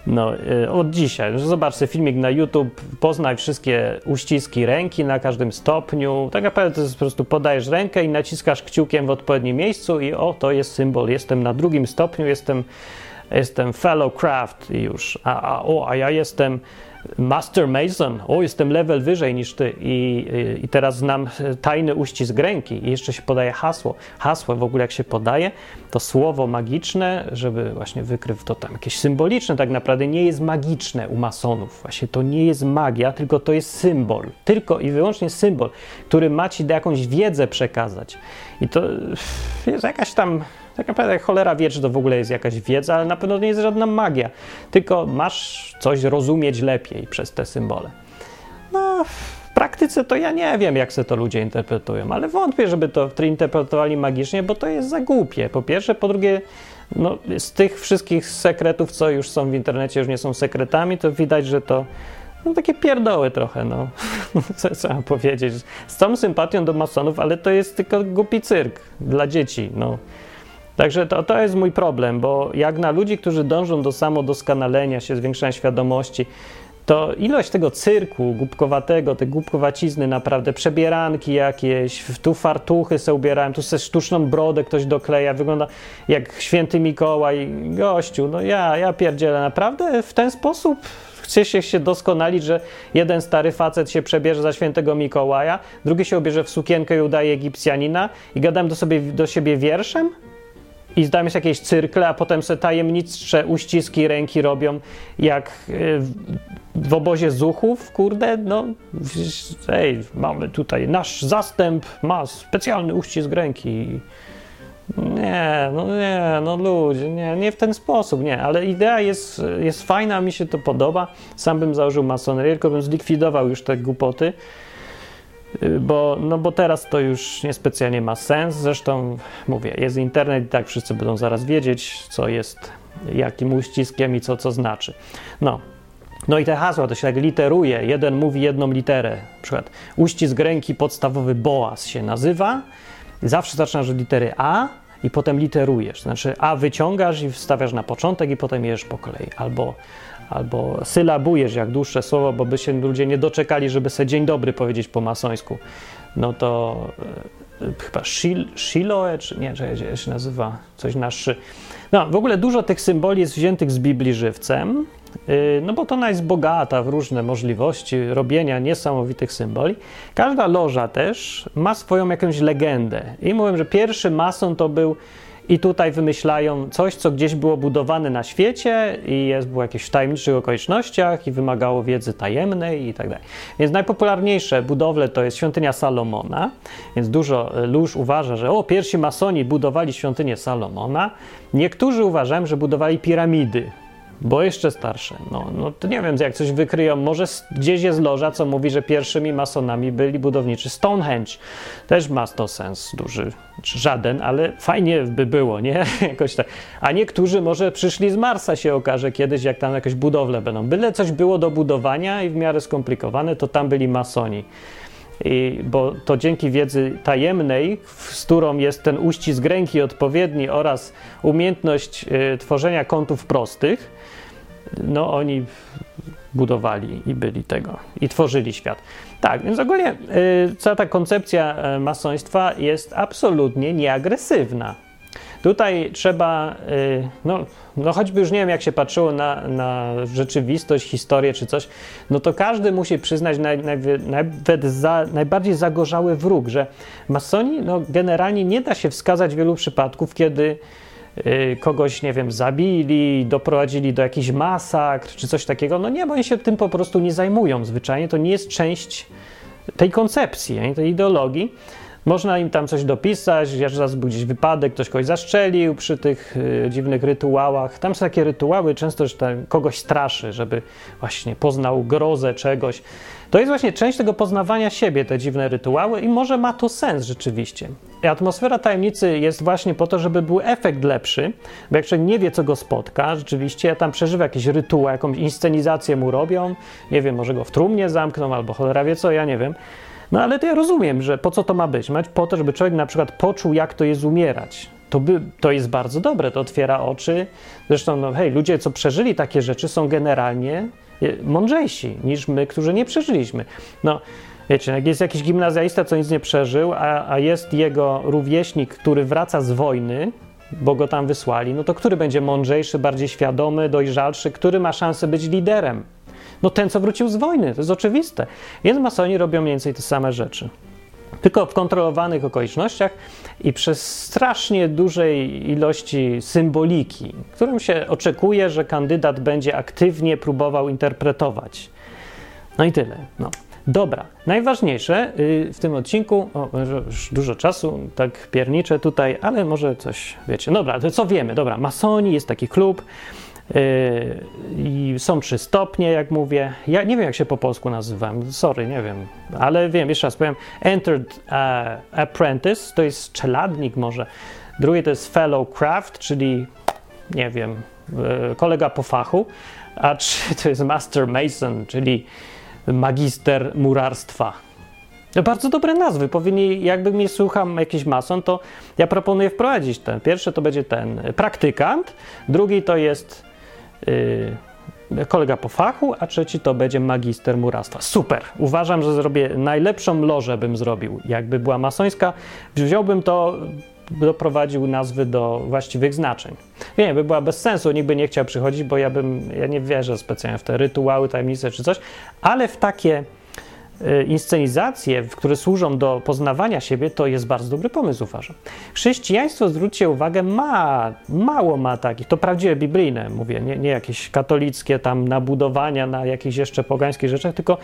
No, y, od dzisiaj. Zobaczcie filmik na YouTube, poznaj wszystkie uściski ręki na każdym stopniu. Tak naprawdę to jest po prostu podajesz rękę i naciskasz kciukiem w odpowiednim miejscu i o, to jest symbol. Jestem na drugim stopniu, jestem, jestem fellow craft już. A, a, o, a ja jestem Master Mason, o jestem level wyżej niż ty i, i teraz znam tajny uścisk ręki i jeszcze się podaje hasło. Hasło w ogóle jak się podaje, to słowo magiczne, żeby właśnie wykryć to tam jakieś symboliczne, tak naprawdę nie jest magiczne u masonów. Właśnie to nie jest magia, tylko to jest symbol. Tylko i wyłącznie symbol, który ma ci jakąś wiedzę przekazać. I to jest jakaś tam tak naprawdę cholera wie, czy to w ogóle jest jakaś wiedza, ale na pewno nie jest żadna magia. Tylko masz coś rozumieć lepiej przez te symbole. No, w praktyce to ja nie wiem, jak se to ludzie interpretują, ale wątpię, żeby to interpretowali magicznie, bo to jest za głupie. Po pierwsze, po drugie, no, z tych wszystkich sekretów, co już są w internecie, już nie są sekretami, to widać, że to no, takie pierdoły trochę, no. Co trzeba powiedzieć. Z całą sympatią do masonów, ale to jest tylko głupi cyrk dla dzieci, no. Także to, to jest mój problem, bo jak na ludzi, którzy dążą do samodoskonalenia się, zwiększania świadomości, to ilość tego cyrku głupkowatego, te głupkowacizny naprawdę, przebieranki jakieś, tu fartuchy se ubierałem, tu se sztuczną brodę ktoś dokleja, wygląda jak święty Mikołaj, gościu, no ja, ja pierdzielę, naprawdę w ten sposób chce się, się doskonalić, że jeden stary facet się przebierze za świętego Mikołaja, drugi się ubierze w sukienkę i udaje Egipcjanina i gadam do, sobie, do siebie wierszem? I zdamy się jakieś cyrkle, a potem sobie tajemnicze uściski ręki robią, jak y, w obozie zuchów, kurde, no, ej, mamy tutaj, nasz zastęp ma specjalny uścisk ręki. Nie, no nie, no ludzie, nie, nie w ten sposób, nie, ale idea jest, jest fajna, mi się to podoba. Sam bym założył masonerię, tylko bym zlikwidował już te głupoty. Bo, no bo teraz to już niespecjalnie ma sens. Zresztą mówię, jest internet i tak wszyscy będą zaraz wiedzieć, co jest jakim uściskiem i co co znaczy. No. No i te hasła to się tak literuje. Jeden mówi jedną literę. Na przykład uścisk ręki podstawowy BOAS się nazywa. Zawsze zaczynasz od litery A i potem literujesz. Znaczy A wyciągasz i wstawiasz na początek i potem jesz po kolei. Albo albo sylabujesz jak dłuższe słowo, bo by się ludzie nie doczekali, żeby sobie dzień dobry powiedzieć po masońsku, no to e, chyba shil, Shiloe, czy nie, jak się nazywa, coś na szy. No, w ogóle dużo tych symboli jest wziętych z Biblii żywcem, y, no bo to ona jest bogata w różne możliwości robienia niesamowitych symboli. Każda loża też ma swoją jakąś legendę. I mówię, że pierwszy mason to był i tutaj wymyślają coś, co gdzieś było budowane na świecie i jest było jakieś w tajemniczych okolicznościach i wymagało wiedzy tajemnej i tak dalej. Więc najpopularniejsze budowle to jest świątynia Salomona, więc dużo lóż uważa, że o, pierwsi masoni budowali świątynię Salomona. Niektórzy uważają, że budowali piramidy bo jeszcze starsze. No, no to nie wiem, jak coś wykryją. Może gdzieś jest loża, co mówi, że pierwszymi masonami byli budowniczy Stonehenge. Też ma to sens duży. Żaden, ale fajnie by było, nie? Jakoś tak. A niektórzy może przyszli z Marsa, się okaże kiedyś, jak tam jakieś budowle będą. Byle coś było do budowania i w miarę skomplikowane, to tam byli masoni. I, bo to dzięki wiedzy tajemnej, z którą jest ten uścisk ręki odpowiedni oraz umiejętność y, tworzenia kątów prostych, no oni budowali i byli tego, i tworzyli świat. Tak, więc ogólnie y, cała ta koncepcja y, masoństwa jest absolutnie nieagresywna. Tutaj trzeba, y, no, no choćby już nie wiem, jak się patrzyło na, na rzeczywistość, historię czy coś, no to każdy musi przyznać naj, naj, nawet za, najbardziej zagorzały wróg, że masoni, no generalnie nie da się wskazać wielu przypadków, kiedy kogoś, nie wiem, zabili, doprowadzili do jakichś masakr czy coś takiego. No nie, bo oni się tym po prostu nie zajmują zwyczajnie. To nie jest część tej koncepcji, tej ideologii. Można im tam coś dopisać, raz był gdzieś wypadek, ktoś kogoś zastrzelił przy tych y, dziwnych rytuałach. Tam są takie rytuały, często że kogoś straszy, żeby właśnie poznał grozę czegoś. To jest właśnie część tego poznawania siebie, te dziwne rytuały, i może ma to sens rzeczywiście. Atmosfera tajemnicy jest właśnie po to, żeby był efekt lepszy, bo jak człowiek nie wie, co go spotka, rzeczywiście tam przeżywa jakiś rytuał, jakąś inscenizację mu robią, nie wiem, może go w trumnie zamkną, albo cholera wie co, ja nie wiem no ale to ja rozumiem, że po co to ma być? Mać po to, żeby człowiek na przykład poczuł, jak to jest umierać. To, by, to jest bardzo dobre, to otwiera oczy. Zresztą, no hej, ludzie, co przeżyli takie rzeczy, są generalnie mądrzejsi niż my, którzy nie przeżyliśmy. No, wiecie, jak jest jakiś gimnazjalista, co nic nie przeżył, a, a jest jego rówieśnik, który wraca z wojny, bo go tam wysłali, no to który będzie mądrzejszy, bardziej świadomy, dojrzalszy, który ma szansę być liderem? No ten, co wrócił z wojny, to jest oczywiste. Więc masoni robią mniej więcej te same rzeczy. Tylko w kontrolowanych okolicznościach i przez strasznie dużej ilości symboliki, którą się oczekuje, że kandydat będzie aktywnie próbował interpretować. No i tyle. No. Dobra, najważniejsze y, w tym odcinku, o, już dużo czasu, tak pierniczę tutaj, ale może coś wiecie. Dobra, to co wiemy? Dobra, masoni, jest taki klub, I są trzy stopnie, jak mówię. Ja nie wiem, jak się po polsku nazywam, sorry, nie wiem, ale wiem, jeszcze raz powiem. Entered uh, Apprentice to jest czeladnik, może. Drugi to jest Fellow Craft, czyli nie wiem, yy, kolega po fachu. A trzy to jest Master Mason, czyli magister murarstwa. Bardzo dobre nazwy. Powinni, jakby mnie słucham jakiś mason, to ja proponuję wprowadzić ten. Pierwszy to będzie ten praktykant, drugi to jest yy, kolega po fachu, a trzeci to będzie magister murarstwa. Super! Uważam, że zrobię najlepszą lożę bym zrobił. Jakby była masońska, wziąłbym to, doprowadził nazwy do właściwych znaczeń. Nie, by była bez sensu, nikt by nie chciał przychodzić, bo ja bym, ja nie wierzę specjalnie w te rytuały, tajemnice czy coś, ale w takie Y, inscenizacje, które służą do poznawania siebie, to jest bardzo dobry pomysł, uważam. Chrześcijaństwo, zwróćcie uwagę, ma, mało ma takich, to prawdziwe biblijne, mówię, nie, nie jakieś katolickie tam nabudowania na jakichś jeszcze pogańskich rzeczach, tylko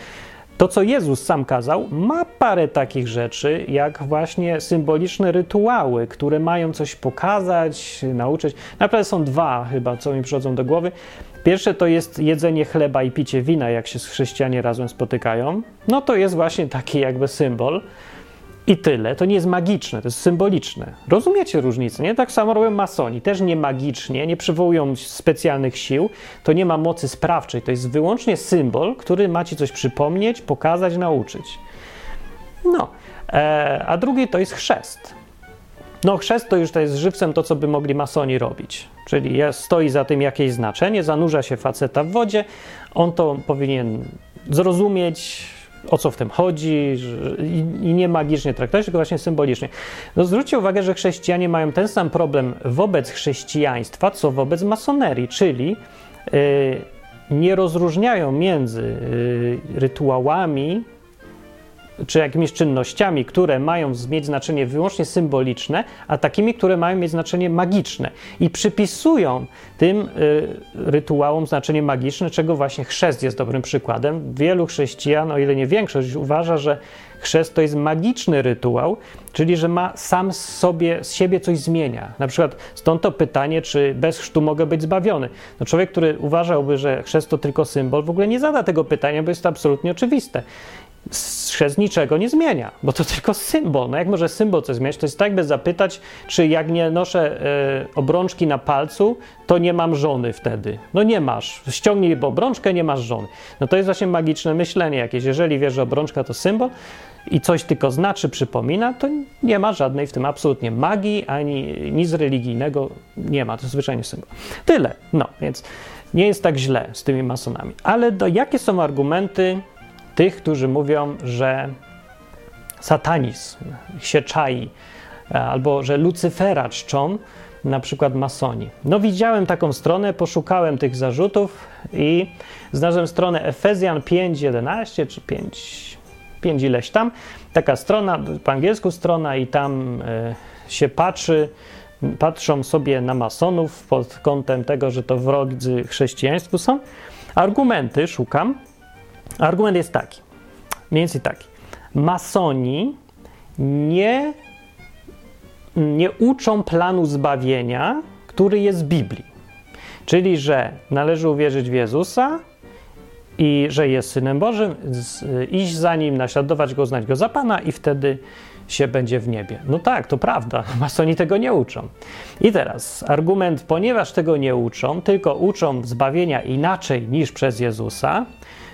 to, co Jezus sam kazał, ma parę takich rzeczy, jak właśnie symboliczne rytuały, które mają coś pokazać, nauczyć. Naprawdę są dwa chyba, co mi przychodzą do głowy. Pierwsze to jest jedzenie chleba i picie wina, jak się chrześcijanie razem spotykają. No to jest właśnie taki jakby symbol. I tyle. To nie jest magiczne, to jest symboliczne. Rozumiecie różnicę, nie? Tak samo robią masoni. Też nie magicznie, nie przywołują specjalnych sił. To nie ma mocy sprawczej. To jest wyłącznie symbol, który ma ci coś przypomnieć, pokazać, nauczyć. No. E, a drugi to jest chrzest. No, chrzest to już to jest żywcem to, co by mogli masoni robić. Czyli stoi za tym jakieś znaczenie, zanurza się faceta w wodzie, on to powinien zrozumieć, o co w tym chodzi i, nie magicznie traktować, tylko właśnie symbolicznie. No zwróćcie uwagę, że chrześcijanie mają ten sam problem wobec chrześcijaństwa, co wobec masonerii, czyli yy, nie rozróżniają między yy, rytuałami czy jakimiś czynnościami, które mają mieć znaczenie wyłącznie symboliczne, a takimi, które mają mieć znaczenie magiczne. I przypisują tym y, rytuałom znaczenie magiczne, czego właśnie chrzest jest dobrym przykładem. Wielu chrześcijan, o ile nie większość, uważa, że chrzest to jest magiczny rytuał, czyli że ma sam z sobie, z siebie coś zmienia. Na przykład stąd to pytanie, czy bez chrztu mogę być zbawiony. No człowiek, który uważałby, że chrzest to tylko symbol, w ogóle nie zada tego pytania, bo jest to absolutnie oczywiste chrzest niczego nie zmienia, bo to tylko symbol. No jak może symbol coś zmieniać? To jest tak, by zapytać, czy jak nie noszę e, obrączki na palcu, to nie mam żony wtedy. No nie masz. Ściągnij obrączkę, nie masz żony. No to jest właśnie magiczne myślenie jakieś. Jeżeli wiesz, że obrączka to symbol i coś tylko znaczy, przypomina, to nie ma żadnej w tym absolutnie magii, ani nic religijnego nie ma. To jest zwyczajnie symbol. Tyle. No, więc nie jest tak źle z tymi masonami. Ale do, jakie są argumenty tych, którzy mówią, że satanizm się czai, e, albo że Lucyfera czczą, na przykład masoni. No widziałem taką stronę, poszukałem tych zarzutów i znalazłem stronę Efezjan 5.11 czy 5, 5 ileś tam. Taka strona, po angielsku strona i tam y, się patrzy, patrzą sobie na masonów pod kątem tego, że to wrodzy chrześcijaństwu są. Argumenty szukam Argument jest taki, mniej więcej taki. Masoni nie, nie uczą planu zbawienia, który jest w Biblii. Czyli, że należy uwierzyć w Jezusa i że jest Synem Bożym, iść za Nim, naśladować Go, znać Go za Pana i wtedy się będzie w niebie. No tak, to prawda, masoni tego nie uczą. I teraz argument, ponieważ tego nie uczą, tylko uczą zbawienia inaczej niż przez Jezusa,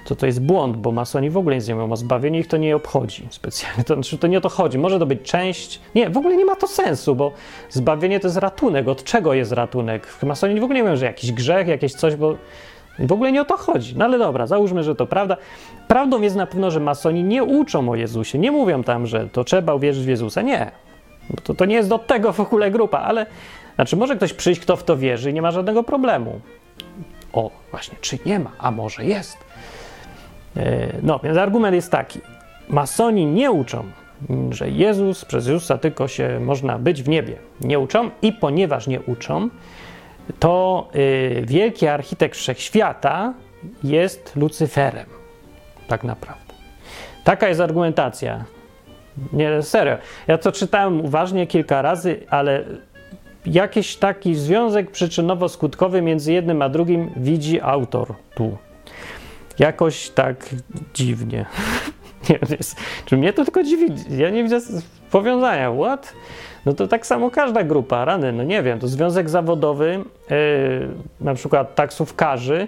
to to jest błąd, bo masoni w ogóle nic nie mówią o zbawieniu, ich to nie obchodzi specjalnie. To, znaczy, to nie o to chodzi. Może to być część. Nie, w ogóle nie ma to sensu, bo zbawienie to jest ratunek. Od czego jest ratunek? Masoni w ogóle nie mówią, że jakiś grzech, jakieś coś, bo w ogóle nie o to chodzi. No ale dobra, załóżmy, że to prawda. Prawdą jest na pewno, że masoni nie uczą o Jezusie. Nie mówią tam, że to trzeba uwierzyć w Jezusa. Nie. To, to nie jest do tego w ogóle grupa, ale znaczy może ktoś przyjść, kto w to wierzy i nie ma żadnego problemu. O, właśnie, czy nie ma, a może jest. No, więc argument jest taki. Masoni nie uczą, że Jezus, przez Jezusa tylko się można być w niebie. Nie uczą i ponieważ nie uczą, to y, wielki architekt wszechświata jest Lucyferem. Tak naprawdę. Taka jest argumentacja. Nie, serio. Ja to czytałem uważnie kilka razy, ale jakiś taki związek przyczynowo-skutkowy między jednym a drugim widzi autor tu. Jakoś tak dziwnie. Nie, jest, czy mnie to tylko dziwi? Ja nie widzę powiązania. What? No to tak samo każda grupa, rany, no nie wiem, to związek zawodowy, yy, na przykład taksówkarzy,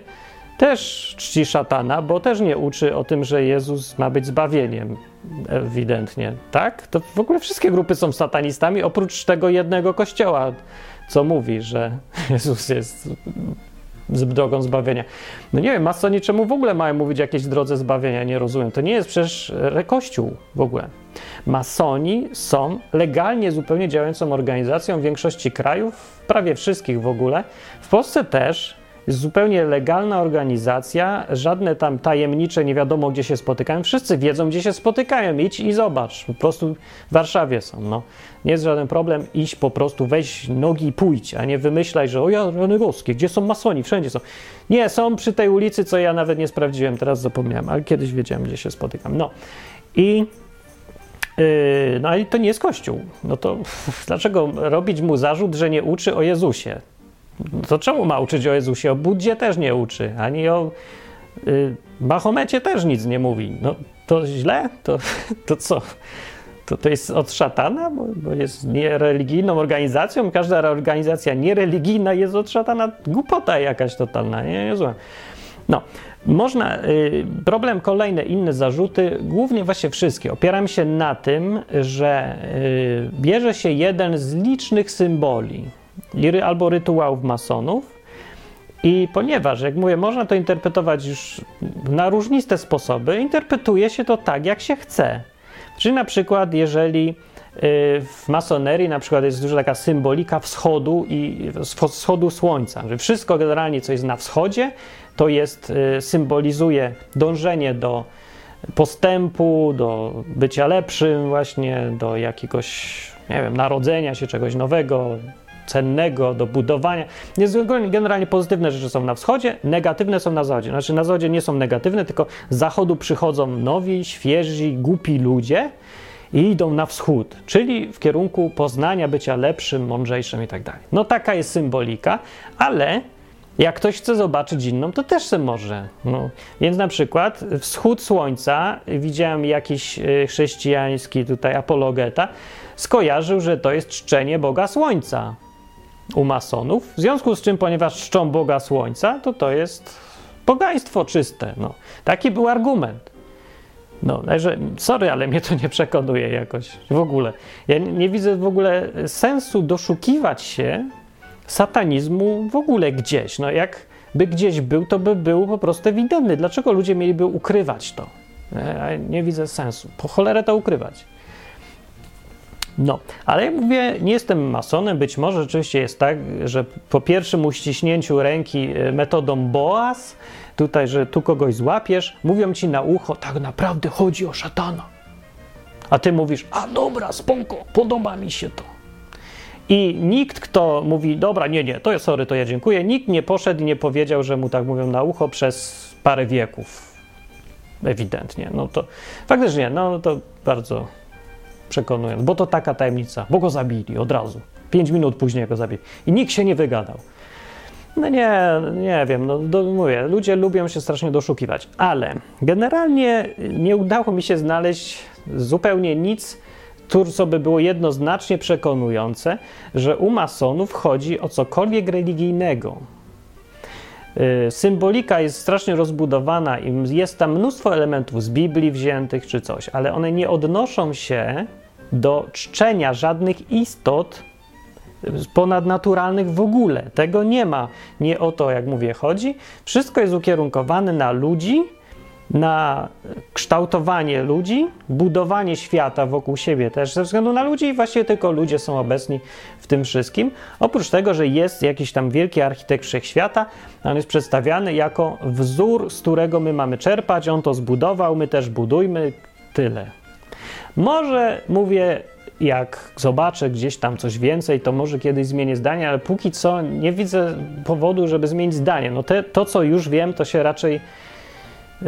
też czci szatana, bo też nie uczy o tym, że Jezus ma być zbawieniem, ewidentnie, tak? To w ogóle wszystkie grupy są satanistami, oprócz tego jednego kościoła, co mówi, że Jezus jest drogą zbawienia. No nie wiem, masoni czemu w ogóle mają mówić o jakiejś drodze zbawienia, nie rozumiem. To nie jest przecież kościół w ogóle. Masoni są legalnie zupełnie działającą organizacją w większości krajów, prawie wszystkich w ogóle. W Polsce też jest zupełnie legalna organizacja, żadne tam tajemnicze, nie wiadomo gdzie się spotykają. Wszyscy wiedzą, gdzie się spotykają. Idź i zobacz. Po prostu w Warszawie są. No. Nie jest żaden problem iść po prostu, weź nogi i pójdź, a nie wymyślaj, że o ja, rany boskie, gdzie są masoni? Wszędzie są. Nie, są przy tej ulicy, co ja nawet nie sprawdziłem, teraz zapomniałem, ale kiedyś wiedziałem, gdzie się spotykam. No i Yy, no i to nie jest Kościół. No to dlaczego robić mu zarzut, że nie uczy o Jezusie? To czemu ma uczyć o Jezusie? O Buddzie też nie uczy, ani o yy, Mahomecie też nic nie mówi. No to źle? To, to co? To, to jest od szatana, bo, bo jest niereligijną organizacją. Każda organizacja niereligijna jest od szatana. Głupota jakaś totalna, nie, nie. No, można, y, problem kolejny, inne zarzuty, głównie właśnie wszystkie, opieram się na tym, że y, bierze się jeden z licznych symboli albo rytuałów masonów i ponieważ, jak mówię, można to interpretować już na różniste sposoby, interpretuje się to tak, jak się chce. Czyli na przykład, jeżeli y, w masonerii na przykład jest duża taka symbolika wschodu i wschodu słońca, że wszystko generalnie, co jest na wschodzie, to jest, y, symbolizuje dążenie do postępu, do bycia lepszym, właśnie do jakiegoś, nie wiem, narodzenia się czegoś nowego, cennego, do budowania. Generalnie pozytywne rzeczy są na wschodzie, negatywne są na zachodzie. Znaczy na zachodzie nie są negatywne, tylko z zachodu przychodzą nowi, świeżi, głupi ludzie i idą na wschód, czyli w kierunku poznania, bycia lepszym, mądrzejszym i tak dalej. No taka jest symbolika, ale jak ktoś chce zobaczyć inną, to też se może. No. Więc na przykład wschód słońca, widziałem jakiś y, chrześcijański tutaj apologeta, skojarzył, że to jest czczenie Boga Słońca u masonów. W związku z czym, ponieważ czczą Boga Słońca, to to jest pogaństwo czyste. No. Taki był argument. No, także, sorry, ale mnie to nie przekonuje jakoś w ogóle. Ja nie, nie widzę w ogóle sensu doszukiwać się satanizmu w ogóle gdzieś. No jakby gdzieś był, to by był po prostu ewidentny. Dlaczego ludzie mieliby ukrywać to? Ja nie widzę sensu. Po cholerę to ukrywać. No, ale jak mówię, nie jestem masonem. Być może rzeczywiście jest tak, że po pierwszym uściśnięciu ręki e, metodą Boas, tutaj, że tu kogoś złapiesz, mówią ci na ucho, tak naprawdę chodzi o szatana. A ty mówisz, a dobra, spoko, podoba mi się to. I nikt, kto mówi, dobra, nie, nie, to jest sorry, to ja dziękuję, nikt nie poszedł i nie powiedział, że mu tak mówią na ucho przez parę wieków. Ewidentnie. No to faktycznie, no to bardzo przekonujące, bo to taka tajemnica, bo go zabili od razu. Pięć minut później go zabili. I nikt się nie wygadał. No nie, nie wiem, no do, mówię, ludzie lubią się strasznie doszukiwać, ale generalnie nie udało mi się znaleźć zupełnie nic, co by było jednoznacznie przekonujące, że u masonów chodzi o cokolwiek religijnego. Y, symbolika jest strasznie rozbudowana i jest tam mnóstwo elementów z Biblii wziętych czy coś, ale one nie odnoszą się do czczenia żadnych istot ponadnaturalnych w ogóle. Tego nie ma. Nie o to, jak mówię, chodzi. Wszystko jest ukierunkowane na ludzi, na kształtowanie ludzi, budowanie świata wokół siebie też ze względu na ludzi i właściwie tylko ludzie są obecni w tym wszystkim. Oprócz tego, że jest jakiś tam wielki architekt wszechświata, on jest przedstawiany jako wzór, z którego my mamy czerpać, on to zbudował, my też budujmy, tyle. Może mówię, jak zobaczę gdzieś tam coś więcej, to może kiedyś zmienię zdanie, ale póki co nie widzę powodu, żeby zmienić zdanie. No te, to, co już wiem, to się raczej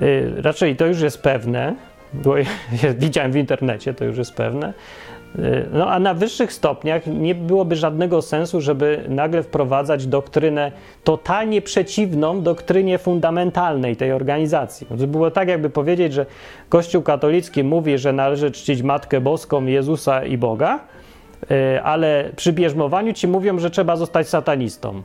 Y, raczej to już jest pewne, bo widziałem w internecie, to już jest pewne. No a na wyższych stopniach nie byłoby żadnego sensu, żeby nagle wprowadzać doktrynę totalnie przeciwną doktrynie fundamentalnej tej organizacji. To było tak, jakby powiedzieć, że Kościół katolicki mówi, że należy czcić Matkę Boską, Jezusa i Boga, y, ale przy bierzmowaniu ci mówią, że trzeba zostać satanistą.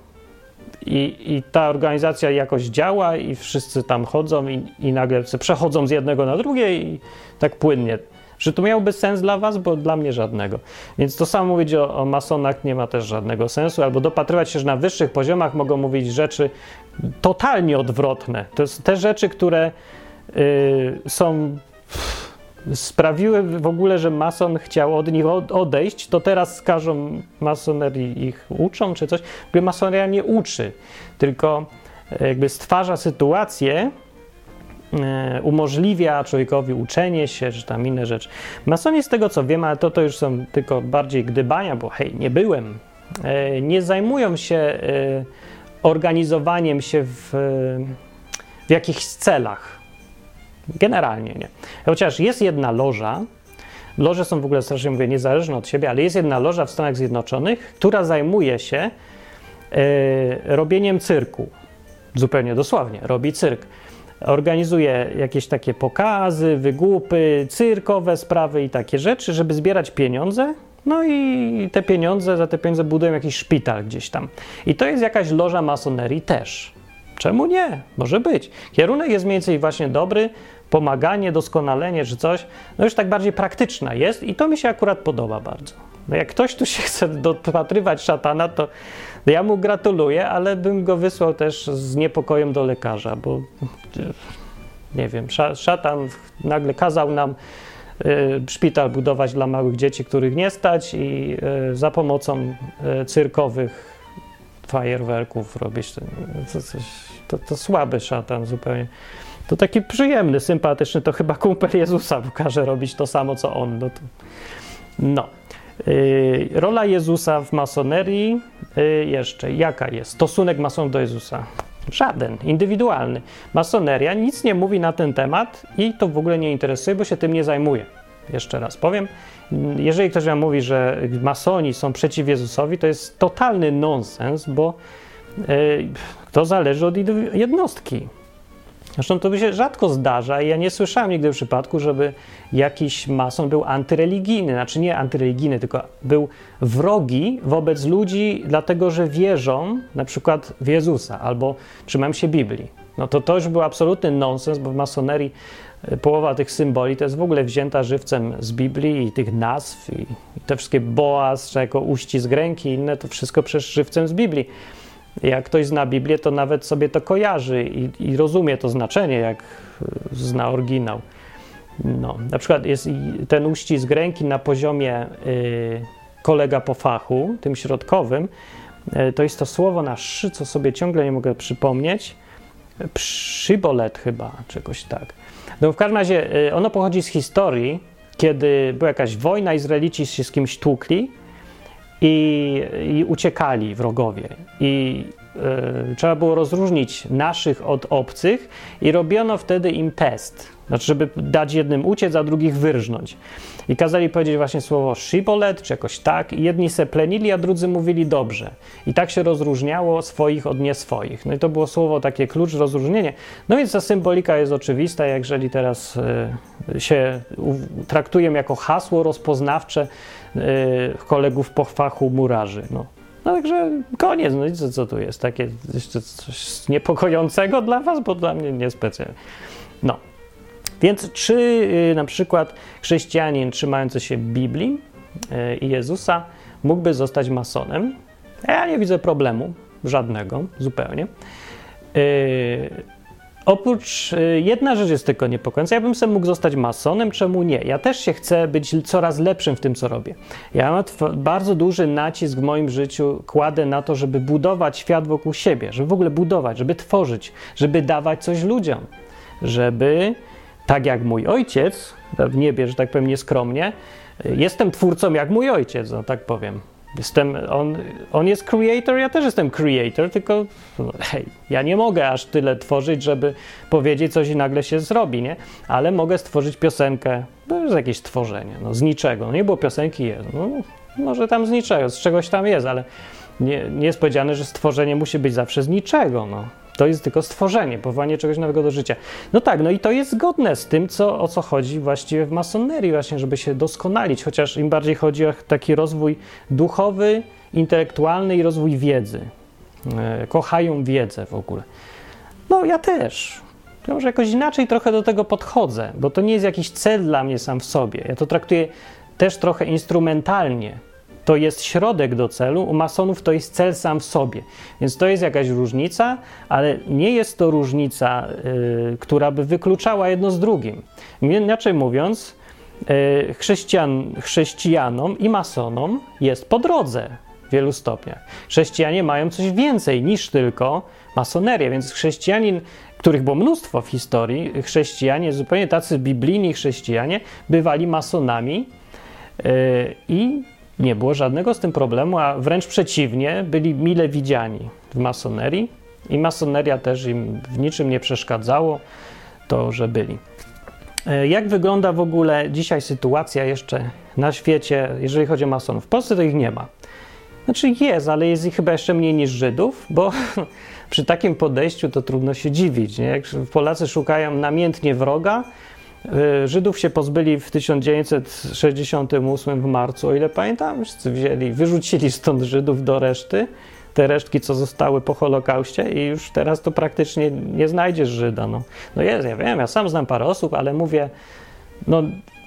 I, I, ta organizacja jakoś działa i wszyscy tam chodzą i, i nagle przechodzą z jednego na drugie i tak płynnie. Czy to miałoby sens dla was? Bo dla mnie żadnego. Więc to samo mówić o, o masonach nie ma też żadnego sensu. Albo dopatrywać się, że na wyższych poziomach mogą mówić rzeczy totalnie odwrotne. To są te rzeczy, które yy, są sprawiły w ogóle, że mason chciał od nich odejść, to teraz każą masonerii ich uczą czy coś. Masoneria nie uczy, tylko e, jakby stwarza sytuację, umożliwia człowiekowi uczenie się, czy tam inne rzeczy. Masonie z tego co wiem, ale to, to już są tylko bardziej gdybania, bo hej, nie byłem, e, nie zajmują się organizowaniem się w, w jakichś celach Generalnie nie. Chociaż jest jedna loża, loże są w ogóle strasznie mówię niezależne od siebie, ale jest jedna loża w Stanach Zjednoczonych, która zajmuje się robieniem cyrku. Zupełnie dosłownie, robi cyrk. Organizuje jakieś takie pokazy, wygłupy, cyrkowe sprawy i takie rzeczy, żeby zbierać pieniądze. No i te pieniądze, za te pieniądze budują jakiś szpital gdzieś tam. I to jest jakaś loża masonerii też. Czemu nie? Może być. Kierunek jest mniej więcej właśnie dobry, pomaganie, doskonalenie czy coś, no już tak bardziej praktyczna jest i to mi się akurat podoba bardzo. No jak ktoś tu się chce dopatrywać szatana, to ja mu gratuluję, ale bym go wysłał też z niepokojem do lekarza, bo nie wiem, szatan nagle kazał nam y, szpital budować dla małych dzieci, których nie stać i y, za pomocą cyrkowych fajerwerków robić. To, to, to, to słaby szatan zupełnie. To taki przyjemny, sympatyczny, to chyba kumpel Jezusa każe robić to samo, co on. No. To, no. Yy, rola Jezusa w masonerii yy, jeszcze, jaka jest? Stosunek masonów do Jezusa? Żaden, indywidualny. Masoneria nic nie mówi na ten temat i to w ogóle nie interesuje, bo się tym nie zajmuje. Jeszcze raz powiem, jeżeli ktoś wam mówi, że masoni są przeciw Jezusowi, to jest totalny nonsens, bo yy, to zależy od jednostki. Zresztą to się rzadko zdarza i ja nie słyszałem nigdy w przypadku, żeby jakiś mason był antyreligijny, znaczy nie antyreligijny, tylko był wrogi wobec ludzi, dlatego że wierzą na przykład w Jezusa albo trzymają się Biblii. No to to już był absolutny nonsens, bo w masonerii e, połowa tych symboli to jest w ogóle wzięta żywcem z Biblii i tych nazw i, i te wszystkie boaz, czy jako uścisk ręki i inne, to wszystko przecież żywcem z Biblii. Jak ktoś zna Biblię, to nawet sobie to kojarzy i, i rozumie to znaczenie, jak zna oryginał. No, na przykład jest ten uścisk ręki na poziomie y, kolega po fachu, tym środkowym. Y, to jest to słowo na szy, co sobie ciągle nie mogę przypomnieć. Przybolet chyba, czegoś tak. No w każdym razie y, ono pochodzi z historii, kiedy była jakaś wojna, Izraelici się z kimś tłukli i, i uciekali wrogowie. I trzeba było rozróżnić naszych od obcych, i robiono wtedy im test. Znaczy, żeby dać jednym uciec, a drugich wyrżnąć. I kazali powiedzieć właśnie słowo shibolet, czy jakoś tak. I jedni se plenili, a drudzy mówili dobrze. I tak się rozróżniało swoich od nieswoich. No i to było słowo takie klucz, rozróżnienie. No więc ta symbolika jest oczywista, jeżeli teraz y, się traktujemy jako hasło rozpoznawcze y, kolegów po fachu murarzy. No. No także koniec, no i co, co tu jest? Takie jeszcze coś niepokojącego dla was, bo dla mnie niespecjalnie. No, więc czy y, na przykład chrześcijanin trzymający się Biblii y, i Jezusa mógłby zostać masonem? Ja nie widzę problemu żadnego, zupełnie. Y, Oprócz y, jedna rzecz jest tylko niepokojąca. Ja bym sobie mógł zostać masonem, czemu nie? Ja też się chcę być coraz lepszym w tym, co robię. Ja mam bardzo duży nacisk w moim życiu, kładę na to, żeby budować świat wokół siebie, żeby w ogóle budować, żeby tworzyć, żeby dawać coś ludziom, żeby tak jak mój ojciec w niebie, że tak powiem nieskromnie, y, jestem twórcą jak mój ojciec, no tak powiem. Jestem, on, on jest creator, ja też jestem creator, tylko no, hej, ja nie mogę aż tyle tworzyć, żeby powiedzieć coś i nagle się zrobi, nie? Ale mogę stworzyć piosenkę, to jest jakieś tworzenie, no z niczego. No, nie było piosenki, jest. No, może tam z niczego, z czegoś tam jest, ale nie, nie jest powiedziane, że stworzenie musi być zawsze z niczego, no. To jest tylko stworzenie, powołanie czegoś nowego do życia. No tak, no i to jest zgodne z tym, co, o co chodzi właściwie w masonerii, właśnie, żeby się doskonalić, chociaż im bardziej chodzi o taki rozwój duchowy, intelektualny i rozwój wiedzy. E, kochają wiedzę w ogóle. No ja też. Ja może jakoś inaczej trochę do tego podchodzę, bo to nie jest jakiś cel dla mnie sam w sobie. Ja to traktuję też trochę instrumentalnie to jest środek do celu, u masonów to jest cel sam w sobie. Więc to jest jakaś różnica, ale nie jest to różnica, y, która by wykluczała jedno z drugim. Inaczej mówiąc, y, chrześcijan, chrześcijanom i masonom jest po drodze w wielu stopniach. Chrześcijanie mają coś więcej niż tylko masonerię, więc chrześcijanin, których było mnóstwo w historii, chrześcijanie, zupełnie tacy biblijni chrześcijanie, bywali masonami yy, i nie było żadnego z tym problemu, a wręcz przeciwnie, byli mile widziani w masonerii i masoneria też im w niczym nie przeszkadzało to, że byli. E, jak wygląda w ogóle dzisiaj sytuacja jeszcze na świecie, jeżeli chodzi o masonów? W Polsce to ich nie ma. Znaczy jest, ale jest ich chyba jeszcze mniej niż Żydów, bo przy takim podejściu to trudno się dziwić. Nie? Jak Polacy szukają namiętnie wroga, Żydów się pozbyli w 1968 w marcu, o ile pamiętam, wszyscy wzięli, wyrzucili stąd Żydów do reszty, te resztki, co zostały po Holokauście i już teraz to praktycznie nie znajdziesz Żyda. No, no jest, ja wiem, ja sam znam parę osób, ale mówię, no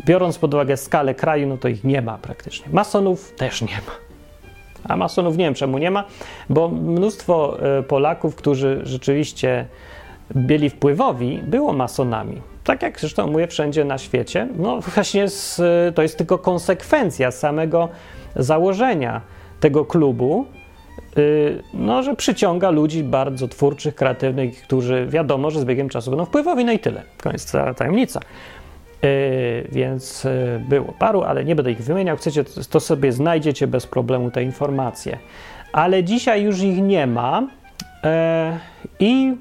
biorąc pod uwagę skalę kraju, no to ich nie ma praktycznie. Masonów też nie ma. A masonów nie wiem czemu nie ma, bo mnóstwo y, Polaków, którzy rzeczywiście byli wpływowi, było masonami tak jak zresztą mówię wszędzie na świecie, no właśnie z, to jest tylko konsekwencja samego założenia tego klubu, y, no, że przyciąga ludzi bardzo twórczych, kreatywnych, którzy wiadomo, że z biegiem czasu będą wpływowi, no i tyle. Koniec ta tajemnica. Yy, więc yy, było paru, ale nie będę ich wymieniał. Chcecie, to sobie znajdziecie bez problemu te informacje. Ale dzisiaj już ich nie ma yy, i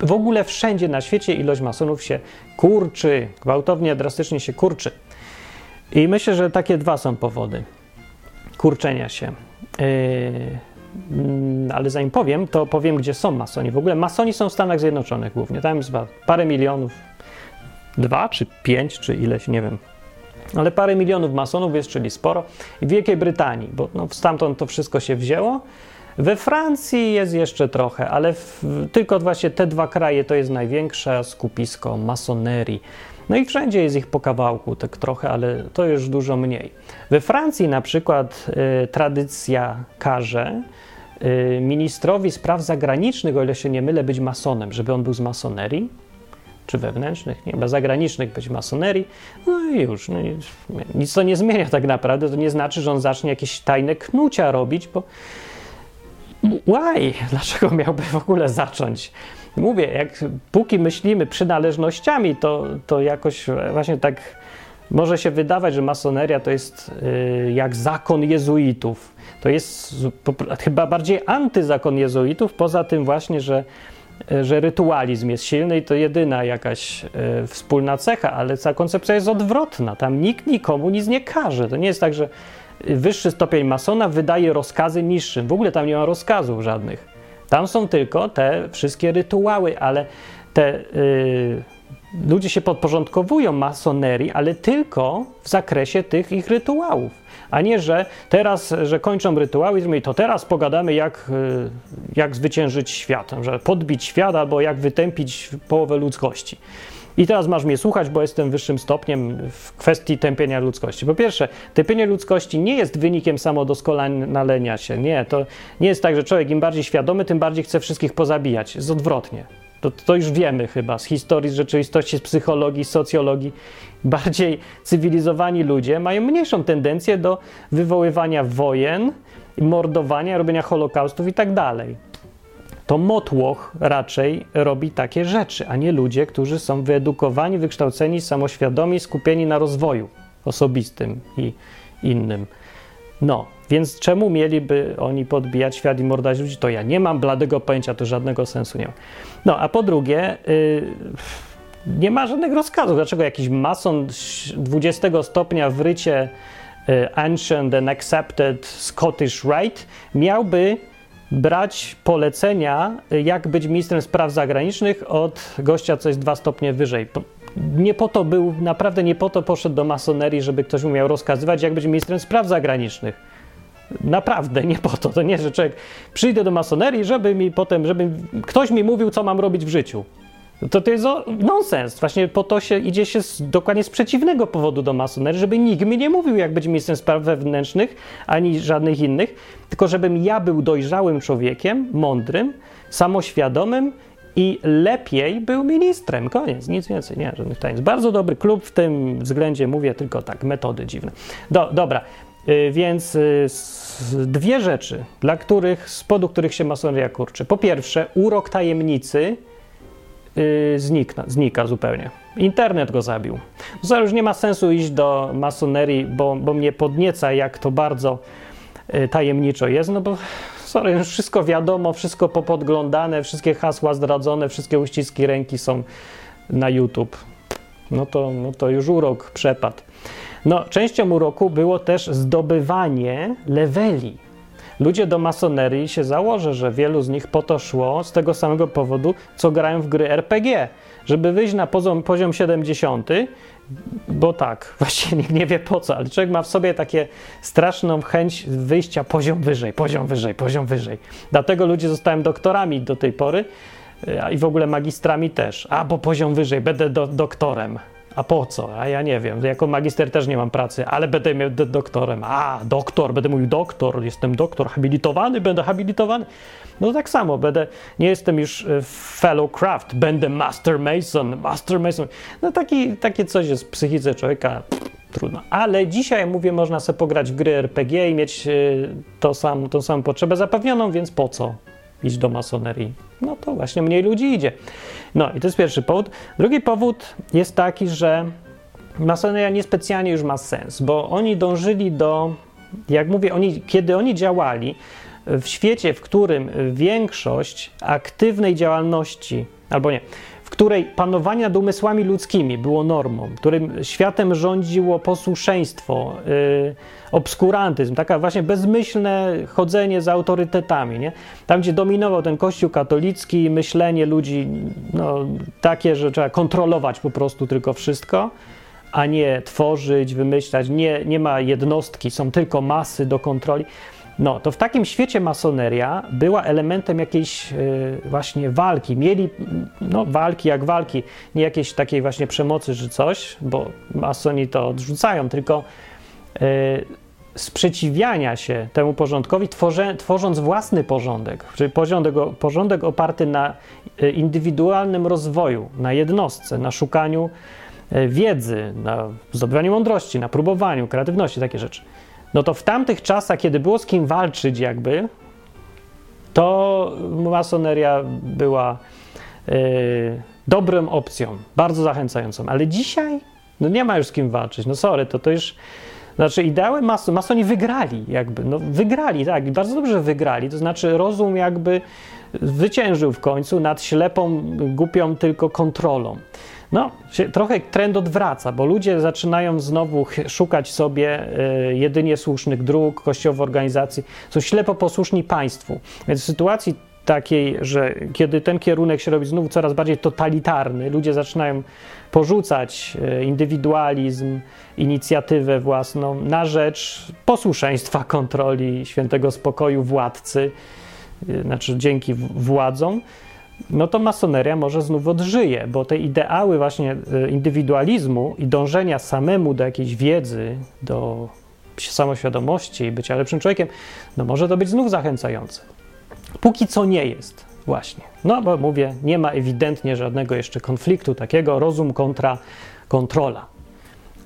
w ogóle wszędzie na świecie ilość masonów się kurczy, gwałtownie, drastycznie się kurczy. I myślę, że takie dwa są powody kurczenia się. Yy, ale zanim powiem, to powiem, gdzie są masoni. W ogóle masoni są w Stanach Zjednoczonych głównie. Tam jest parę milionów, dwa czy pięć, czy ileś, nie wiem. Ale parę milionów masonów jest, czyli sporo. I w Wielkiej Brytanii, bo no, stamtąd to wszystko się wzięło. We Francji jest jeszcze trochę, ale w, tylko właśnie te dwa kraje to jest największe skupisko masonerii. No i wszędzie jest ich po kawałku, tak trochę, ale to już dużo mniej. We Francji na przykład y, tradycja każe y, ministrowi spraw zagranicznych, o ile się nie mylę, być masonem, żeby on był z masonerii, czy wewnętrznych, nie, chyba zagranicznych być masonerii, no i już. No i nic to nie zmienia tak naprawdę, to nie znaczy, że on zacznie jakieś tajne knucia robić, bo why? Dlaczego miałby w ogóle zacząć? Mówię, jak póki myślimy przynależnościami, to, to jakoś właśnie tak może się wydawać, że masoneria to jest y, jak zakon jezuitów. To jest chyba bardziej antyzakon jezuitów, poza tym właśnie, że, że rytualizm jest silny i to jedyna jakaś y, wspólna cecha, ale ta koncepcja jest odwrotna. Tam nikt nikomu nic nie każe. To nie jest tak, że wyższy stopień masona wydaje rozkazy niższym. W ogóle tam nie ma rozkazów żadnych. Tam są tylko te wszystkie rytuały, ale te y, ludzie się podporządkowują masonerii, ale tylko w zakresie tych ich rytuałów. A nie, że teraz, że kończą rytuały i to teraz pogadamy, jak, y, jak zwyciężyć świat, że podbić świat albo jak wytępić połowę ludzkości. I teraz masz mnie słuchać, bo jestem wyższym stopniem w kwestii tępienia ludzkości. Po pierwsze, tępienie ludzkości nie jest wynikiem samodoskonalenia się. Nie, to nie jest tak, że człowiek im bardziej świadomy, tym bardziej chce wszystkich pozabijać. Jest odwrotnie. To, to już wiemy chyba z historii, z rzeczywistości, z psychologii, z socjologii. Bardziej cywilizowani ludzie mają mniejszą tendencję do wywoływania wojen, mordowania, robienia holokaustów i tak dalej. To motłoch raczej robi takie rzeczy, a nie ludzie, którzy są wyedukowani, wykształceni, samoświadomi, skupieni na rozwoju osobistym i innym. No, więc czemu mieliby oni podbijać świat i mordać ludzi? To ja nie mam bladego pojęcia, to żadnego sensu nie ma. No, a po drugie, yy, nie ma żadnych rozkazów. Dlaczego jakiś mason 20 stopnia w rycie yy, Ancient and Accepted Scottish Rite miałby brać polecenia, jak być ministrem spraw zagranicznych od gościa, co jest dwa stopnie wyżej. Nie po to był, naprawdę nie po to poszedł do masonerii, żeby ktoś mu miał rozkazywać, jak być ministrem spraw zagranicznych. Naprawdę, nie po to. To nie, że człowiek przyjdę do masonerii, żeby mi potem, żeby ktoś mi mówił, co mam robić w życiu. To, to jest nonsens. Właśnie po to się idzie się z, dokładnie z przeciwnego powodu do masonerii, żeby nikt mi nie mówił, jak być ministrem spraw wewnętrznych, ani żadnych innych, tylko żebym ja był dojrzałym człowiekiem, mądrym, samoświadomym i lepiej był ministrem. Koniec, nic więcej, nie, żadnych tajemnic. Bardzo dobry klub w tym względzie, mówię tylko tak, metody dziwne. Do, dobra, yy, więc yy, dwie rzeczy, dla których, z powodu których się masoneria kurczy. Po pierwsze, urok tajemnicy yy, znika, znika zupełnie. Internet go zabił. No, już nie ma sensu iść do masonerii, bo, bo mnie podnieca, jak to bardzo y, tajemniczo jest, no bo sorry, już wszystko wiadomo, wszystko popodglądane, wszystkie hasła zdradzone, wszystkie uściski ręki są na YouTube. No to, no to już urok przepadł. No, częścią uroku było też zdobywanie leveli. Ludzie do masonerii się założę, że wielu z nich po to szło z tego samego powodu, co grają w gry RPG. Żeby wyjść na poziom, poziom 70, bo tak, właściwie nikt nie wie po co, ale człowiek ma w sobie takie straszną chęć wyjścia poziom wyżej, poziom wyżej, poziom wyżej. Dlatego ludzie zostają doktorami do tej pory i w ogóle magistrami też. A, bo poziom wyżej, będę do, doktorem. A po co? A ja nie wiem. Jako magister też nie mam pracy, ale będę miał doktorem. A, doktor, będę mówił doktor, jestem doktor, habilitowany, będę habilitowany. No tak samo, będę, nie jestem już e, fellow craft, będę master mason, master mason. No taki, takie coś jest w psychice człowieka, trudno. Ale dzisiaj, mówię, można sobie pograć w gry RPG i mieć e, to sam, tą samą potrzebę zapewnioną, więc po co iść do masonerii? No to właśnie mniej ludzi idzie. No i to jest pierwszy powód. Drugi powód jest taki, że masoneria niespecjalnie już ma sens, bo oni dążyli do, jak mówię, oni, kiedy oni działali, w świecie, w którym większość aktywnej działalności, albo nie, której panowanie nad umysłami ludzkimi było normą, którym światem rządziło posłuszeństwo, yy, obskurantyzm, taka właśnie bezmyślne chodzenie za autorytetami, nie? Tam, gdzie dominował ten kościół katolicki, myślenie ludzi no, takie, że trzeba kontrolować po prostu tylko wszystko, a nie tworzyć, wymyślać, nie, nie ma jednostki, są tylko masy do kontroli. No, to w takim świecie masoneria była elementem jakiejś yy, właśnie walki. Mieli, no, walki jak walki, nie jakiejś takiej właśnie przemocy czy coś, bo masoni to odrzucają, tylko yy, sprzeciwiania się temu porządkowi, tworze, tworząc własny porządek, czyli porządek, porządek oparty na y, indywidualnym rozwoju, na jednostce, na szukaniu wiedzy, na zdobywaniu mądrości, na próbowaniu, kreatywności, takie rzeczy no to w tamtych czasach, kiedy było z kim walczyć, jakby, to masoneria była yy, dobrą opcją, bardzo zachęcającą. Ale dzisiaj, no nie ma już z kim walczyć. No sorry, to to już. Znaczy, ideały mason, masoni wygrali, jakby, no wygrali, tak, bardzo dobrze wygrali, to znaczy rozum jakby zwyciężył w końcu nad ślepą, głupią tylko kontrolą. No, trochę trend odwraca, bo ludzie zaczynają znowu szukać sobie y, jedynie słusznych dróg, kościowych organizacji, są ślepo posłuszni państwu. Więc w sytuacji takiej, że kiedy ten kierunek się robi znów coraz bardziej totalitarny, ludzie zaczynają porzucać y, indywidualizm, inicjatywę własną na rzecz posłuszeństwa kontroli, świętego spokoju władcy, znaczy dzięki władzom, no to masoneria może znów odżyje, bo te ideały właśnie e, indywidualizmu i dążenia samemu do jakiejś wiedzy, do samoświadomości i bycia lepszym człowiekiem, no może to być znów zachęcające. Póki co nie jest. Właśnie. No bo mówię, nie ma ewidentnie żadnego jeszcze konfliktu takiego, rozum kontra kontrola.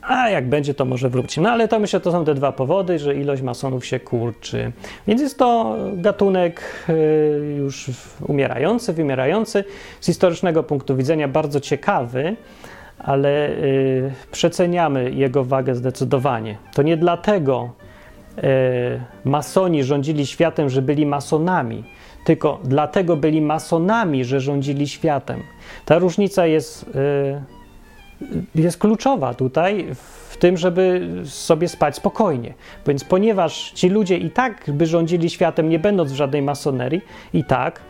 A jak będzie, to może wróci. No ale to myślę, to są te dwa powody, że ilość masonów się kurczy. Więc jest to gatunek y, już umierający, wymierający. Z historycznego punktu widzenia bardzo ciekawy, ale y, przeceniamy jego wagę zdecydowanie. To nie dlatego y, masoni rządzili światem, że byli masonami, tylko dlatego byli masonami, że rządzili światem. Ta różnica jest jest kluczowa tutaj w tym, żeby sobie spać spokojnie. Więc ponieważ ci ludzie i tak by rządzili światem, nie będąc w żadnej masonerii, i tak,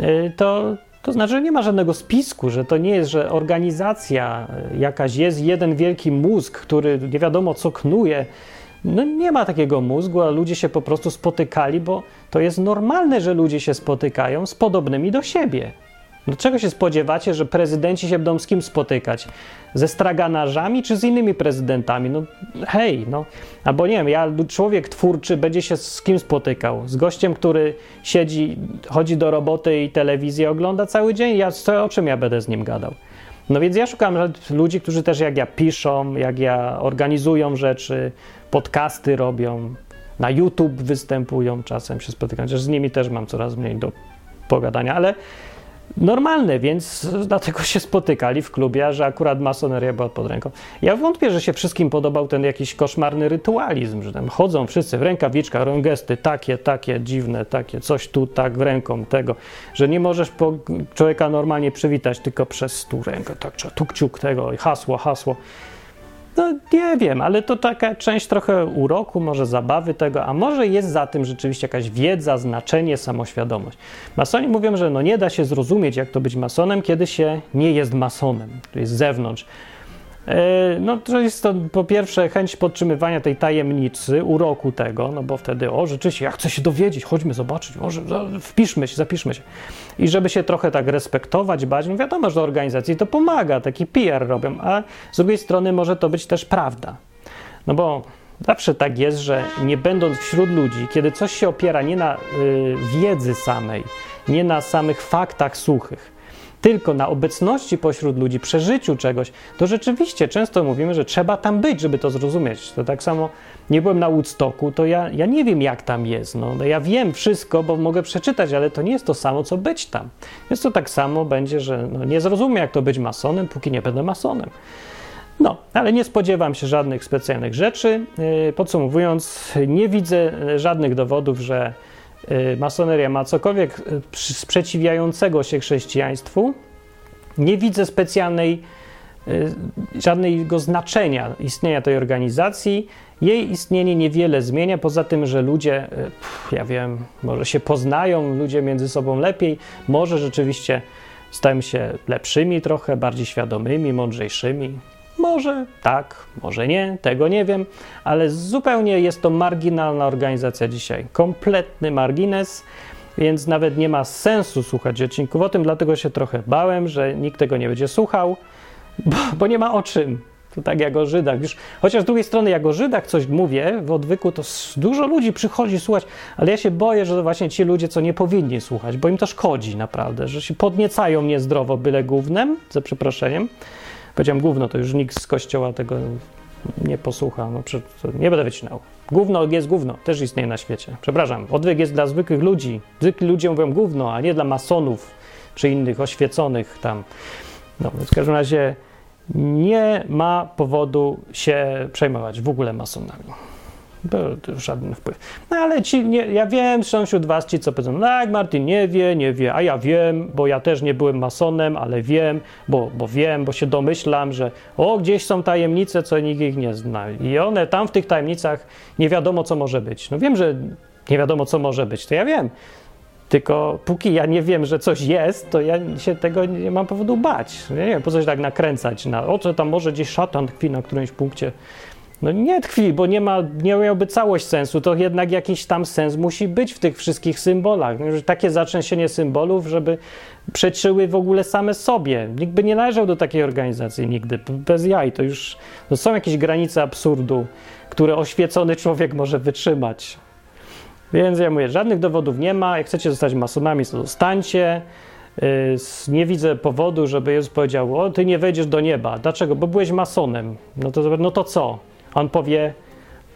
y, to, to znaczy, że nie ma żadnego spisku, że to nie jest, że organizacja jakaś jest, jeden wielki mózg, który nie wiadomo co knuje. No nie ma takiego mózgu, a ludzie się po prostu spotykali, bo to jest normalne, że ludzie się spotykają z podobnymi do siebie. Do czego się spodziewacie, że prezydenci się będą z kim spotykać? Ze straganarzami czy z innymi prezydentami? No hej, no. Albo nie wiem, ja, człowiek twórczy będzie się z kim spotykał? Z gościem, który siedzi, chodzi do roboty i telewizję ogląda cały dzień? Ja, co, o czym ja będę z nim gadał? No więc ja szukam ludzi, którzy też jak ja piszą, jak ja organizują rzeczy, podcasty robią, na YouTube występują, czasem się spotykam, chociaż z nimi też mam coraz mniej do pogadania, ale normalne, więc dlatego się spotykali w klubie, że akurat masoneria była pod ręką. Ja wątpię, że się wszystkim podobał ten jakiś koszmarny rytualizm, że tam chodzą wszyscy w rękawiczkach, robią gesty takie, takie, dziwne, takie, coś tu, tak, w ręką, tego, że nie możesz człowieka normalnie przywitać tylko przez tu rękę, tak, tu kciuk tego, hasło, hasło. No nie wiem, ale to taka część trochę uroku, może zabawy tego, a może jest za tym rzeczywiście jakaś wiedza, znaczenie, samoświadomość. Masoni mówią, że no nie da się zrozumieć, jak to być masonem, kiedy się nie jest masonem, to jest z zewnątrz. E, no to jest to po pierwsze chęć podtrzymywania tej tajemnicy, uroku tego, no bo wtedy, o rzeczywiście, ja chcę się dowiedzieć, chodźmy zobaczyć, może wpiszmy się, zapiszmy się. I żeby się trochę tak respektować, bać, no wiadomo, że organizacji to pomaga, taki PR robią, a z drugiej strony może to być też prawda. No bo zawsze tak jest, że nie będąc wśród ludzi, kiedy coś się opiera nie na y, wiedzy samej, nie na samych faktach suchych, tylko na obecności pośród ludzi, przeżyciu czegoś, to rzeczywiście często mówimy, że trzeba tam być, żeby to zrozumieć. To tak samo nie byłem na Woodstocku, to ja, ja nie wiem, jak tam jest. No, no ja wiem wszystko, bo mogę przeczytać, ale to nie jest to samo, co być tam. Więc to tak samo będzie, że no, nie zrozumiem, jak to być masonem, póki nie będę masonem. No, ale nie spodziewam się żadnych specjalnych rzeczy. Yy, podsumowując, nie widzę żadnych dowodów, że Y, masoneria ma cokolwiek y, sprzeciwiającego się chrześcijaństwu, nie widzę specjalnej, y, żadnego znaczenia istnienia tej organizacji. Jej istnienie niewiele zmienia, poza tym, że ludzie, ja wiem, może się poznają, ludzie między sobą lepiej, może rzeczywiście stają się lepszymi trochę, bardziej świadomymi, mądrzejszymi. Może tak, może nie, tego nie wiem, ale zupełnie jest to marginalna organizacja dzisiaj. Kompletny margines, więc nawet nie ma sensu słuchać odcinków o tym, dlatego się trochę bałem, że nikt tego nie będzie słuchał, bo, bo nie ma o czym. To tak jak o Żydach. Już, chociaż z drugiej strony, jak o Żydach coś mówię w odwyku, to dużo ludzi przychodzi słuchać, ale ja się boję, że to właśnie ci ludzie, co nie powinni słuchać, bo im to szkodzi naprawdę, że się podniecają niezdrowo byle głównym, za przeproszeniem. Powiedziałem gówno, to już nikt z kościoła tego nie posłucha. No, nie będę wycinał. Gówno jest gówno, też istnieje na świecie. Przepraszam, odwyk jest dla zwykłych ludzi. Zwykli ludzie mówią gówno, a nie dla masonów czy innych oświeconych tam. No, w każdym razie nie ma powodu się przejmować w ogóle masonami. Był żaden wpływ. No ale ci, nie, ja wiem, są wśród was ci, co powiedzą, jak Martin nie wie, nie wie, a ja wiem, bo ja też nie byłem masonem, ale wiem, bo, bo wiem, bo się domyślam, że o, gdzieś są tajemnice, co nikt ich nie zna. I one tam w tych tajemnicach nie wiadomo, co może być. No wiem, że nie wiadomo, co może być, to ja wiem. Tylko póki ja nie wiem, że coś jest, to ja się tego nie mam powodu bać. Nie wiem, po coś tak nakręcać na o, co tam może gdzieś szatan tkwi na którymś punkcie. No nie tkwi, bo nie, ma, nie miałby całość sensu, to jednak jakiś tam sens musi być w tych wszystkich symbolach. No, takie zatrzęsienie symbolów, żeby przeczyły w ogóle same sobie. Nikt by nie należał do takiej organizacji nigdy, bez jaj. To już no są jakieś granice absurdu, które oświecony człowiek może wytrzymać. Więc ja mówię, żadnych dowodów nie ma. Jak chcecie zostać masonami, to zostańcie. Y, Nie widzę powodu, żeby Jezus powiedział: O, ty nie wejdziesz do nieba. Dlaczego? Bo byłeś masonem. No to, no to co? On powie: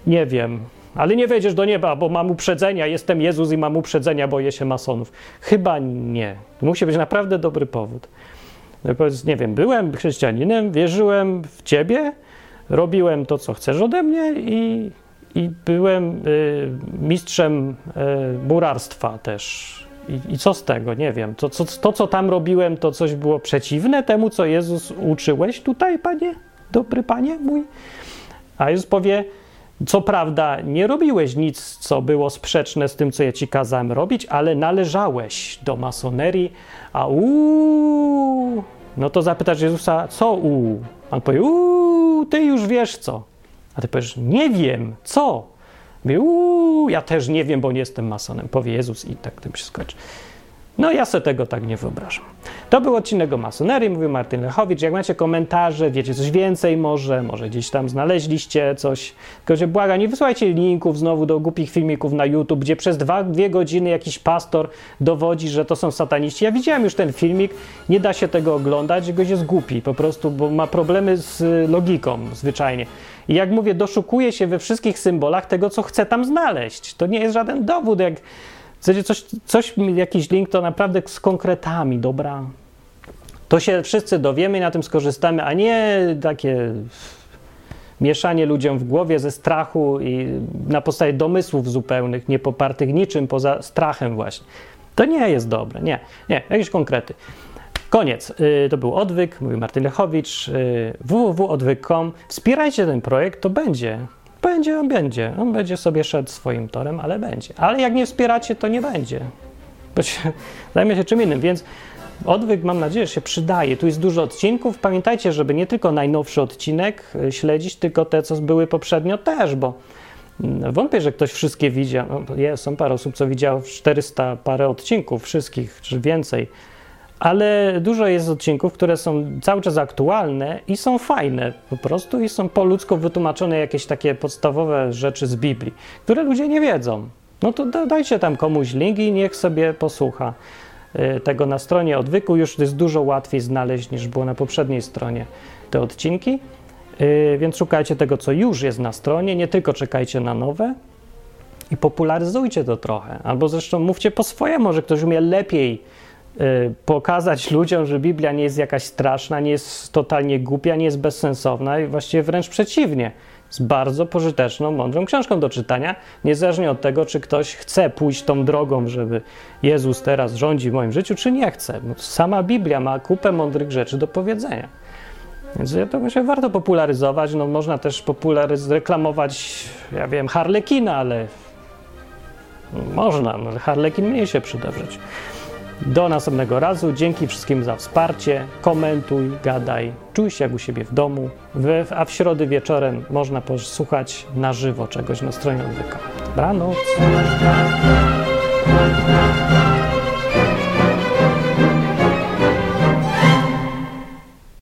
Nie wiem, ale nie wejdziesz do nieba, bo mam uprzedzenia. Jestem Jezus i mam uprzedzenia, boję się masonów. Chyba nie. Musi być naprawdę dobry powód. No nie wiem, byłem chrześcijaninem, wierzyłem w ciebie, robiłem to, co chcesz ode mnie i, i byłem y, mistrzem y, murarstwa też. I, I, co z tego? Nie wiem. To, co, to, co tam robiłem, to coś było przeciwne temu, co Jezus uczyłeś tutaj, panie? Dobry panie mój? A Jezus powie, co prawda nie robiłeś nic, co było sprzeczne z tym, co ja ci kazałem robić, ale należałeś do masonerii, a uuu, no to zapytasz Jezusa, co uuu? On powie, uuu, ty już wiesz co. A ty powiesz, nie wiem, co? Mówi, uuu, ja też nie wiem, bo nie jestem masonem, powie Jezus i tak tym się skończy. No ja sobie tego tak nie wyobrażam. To był odcinek o masonerii, mówił Martin Lechowicz. Jak macie komentarze, wiecie coś więcej może, może gdzieś tam znaleźliście coś, tylko że błagam, nie wysyłajcie linków znowu do głupich filmików na YouTube, gdzie przez dwa, dwie godziny jakiś pastor dowodzi, że to są sataniści. Ja widziałem już ten filmik, nie da się tego oglądać, goś jest głupi po prostu, bo ma problemy z logiką zwyczajnie. I jak mówię, doszukuje się we wszystkich symbolach tego, co chce tam znaleźć. To nie jest żaden dowód, jak Chcecie coś, coś, jakiś link, to naprawdę z konkretami, dobra? To się wszyscy dowiemy i na tym skorzystamy, a nie takie mieszanie ludziom w głowie ze strachu i na podstawie domysłów zupełnych, nie popartych niczym poza strachem właśnie. To nie jest dobre, nie, nie, jakieś konkrety. Koniec. To był Odwyk, mówił Martin Lechowicz, www.odwyk.com. Wspierajcie ten projekt, to będzie. Będzie, on będzie. On będzie sobie szedł swoim torem, ale będzie. Ale jak nie wspieracie, to nie będzie. Bo się, zajmie się czym innym, więc odwyk mam nadzieję, że się przydaje. Tu jest dużo odcinków. Pamiętajcie, żeby nie tylko najnowszy odcinek y, śledzić, tylko te, co były poprzednio też, bo mm, wątpię, że ktoś wszystkie widział. No, jest, są parę osób, co widziało 400 parę odcinków wszystkich, czy więcej ale dużo jest odcinków, które są cały czas aktualne i są fajne po prostu i są po ludzku wytłumaczone jakieś takie podstawowe rzeczy z Biblii, które ludzie nie wiedzą. No to dajcie tam komuś link i niech sobie posłucha y, tego na stronie odwyku. Już jest dużo łatwiej znaleźć niż było na poprzedniej stronie te odcinki. Y, więc szukajcie tego, co już jest na stronie, nie tylko czekajcie na nowe i popularyzujcie to trochę. Albo zresztą mówcie po swojemu, może ktoś umie lepiej pokazać ludziom, że Biblia nie jest jakaś straszna, nie jest totalnie głupia, nie jest bezsensowna i właściwie wręcz przeciwnie. Jest bardzo pożyteczną, mądrą książką do czytania, niezależnie od tego, czy ktoś chce pójść tą drogą, żeby Jezus teraz rządzi w moim życiu, czy nie chce. No, sama Biblia ma kupę mądrych rzeczy do powiedzenia. Więc ja to myślę, warto popularyzować. No, można też popularyz- reklamować, ja wiem, Harlekina, ale można, no, Harlekin mniej się przyda w życiu. Do następnego razu. Dzięki wszystkim za wsparcie. Komentuj, gadaj, czuj się jak u siebie w domu. A w środę wieczorem można posłuchać na żywo czegoś na stronie odwyka. Dobranoc.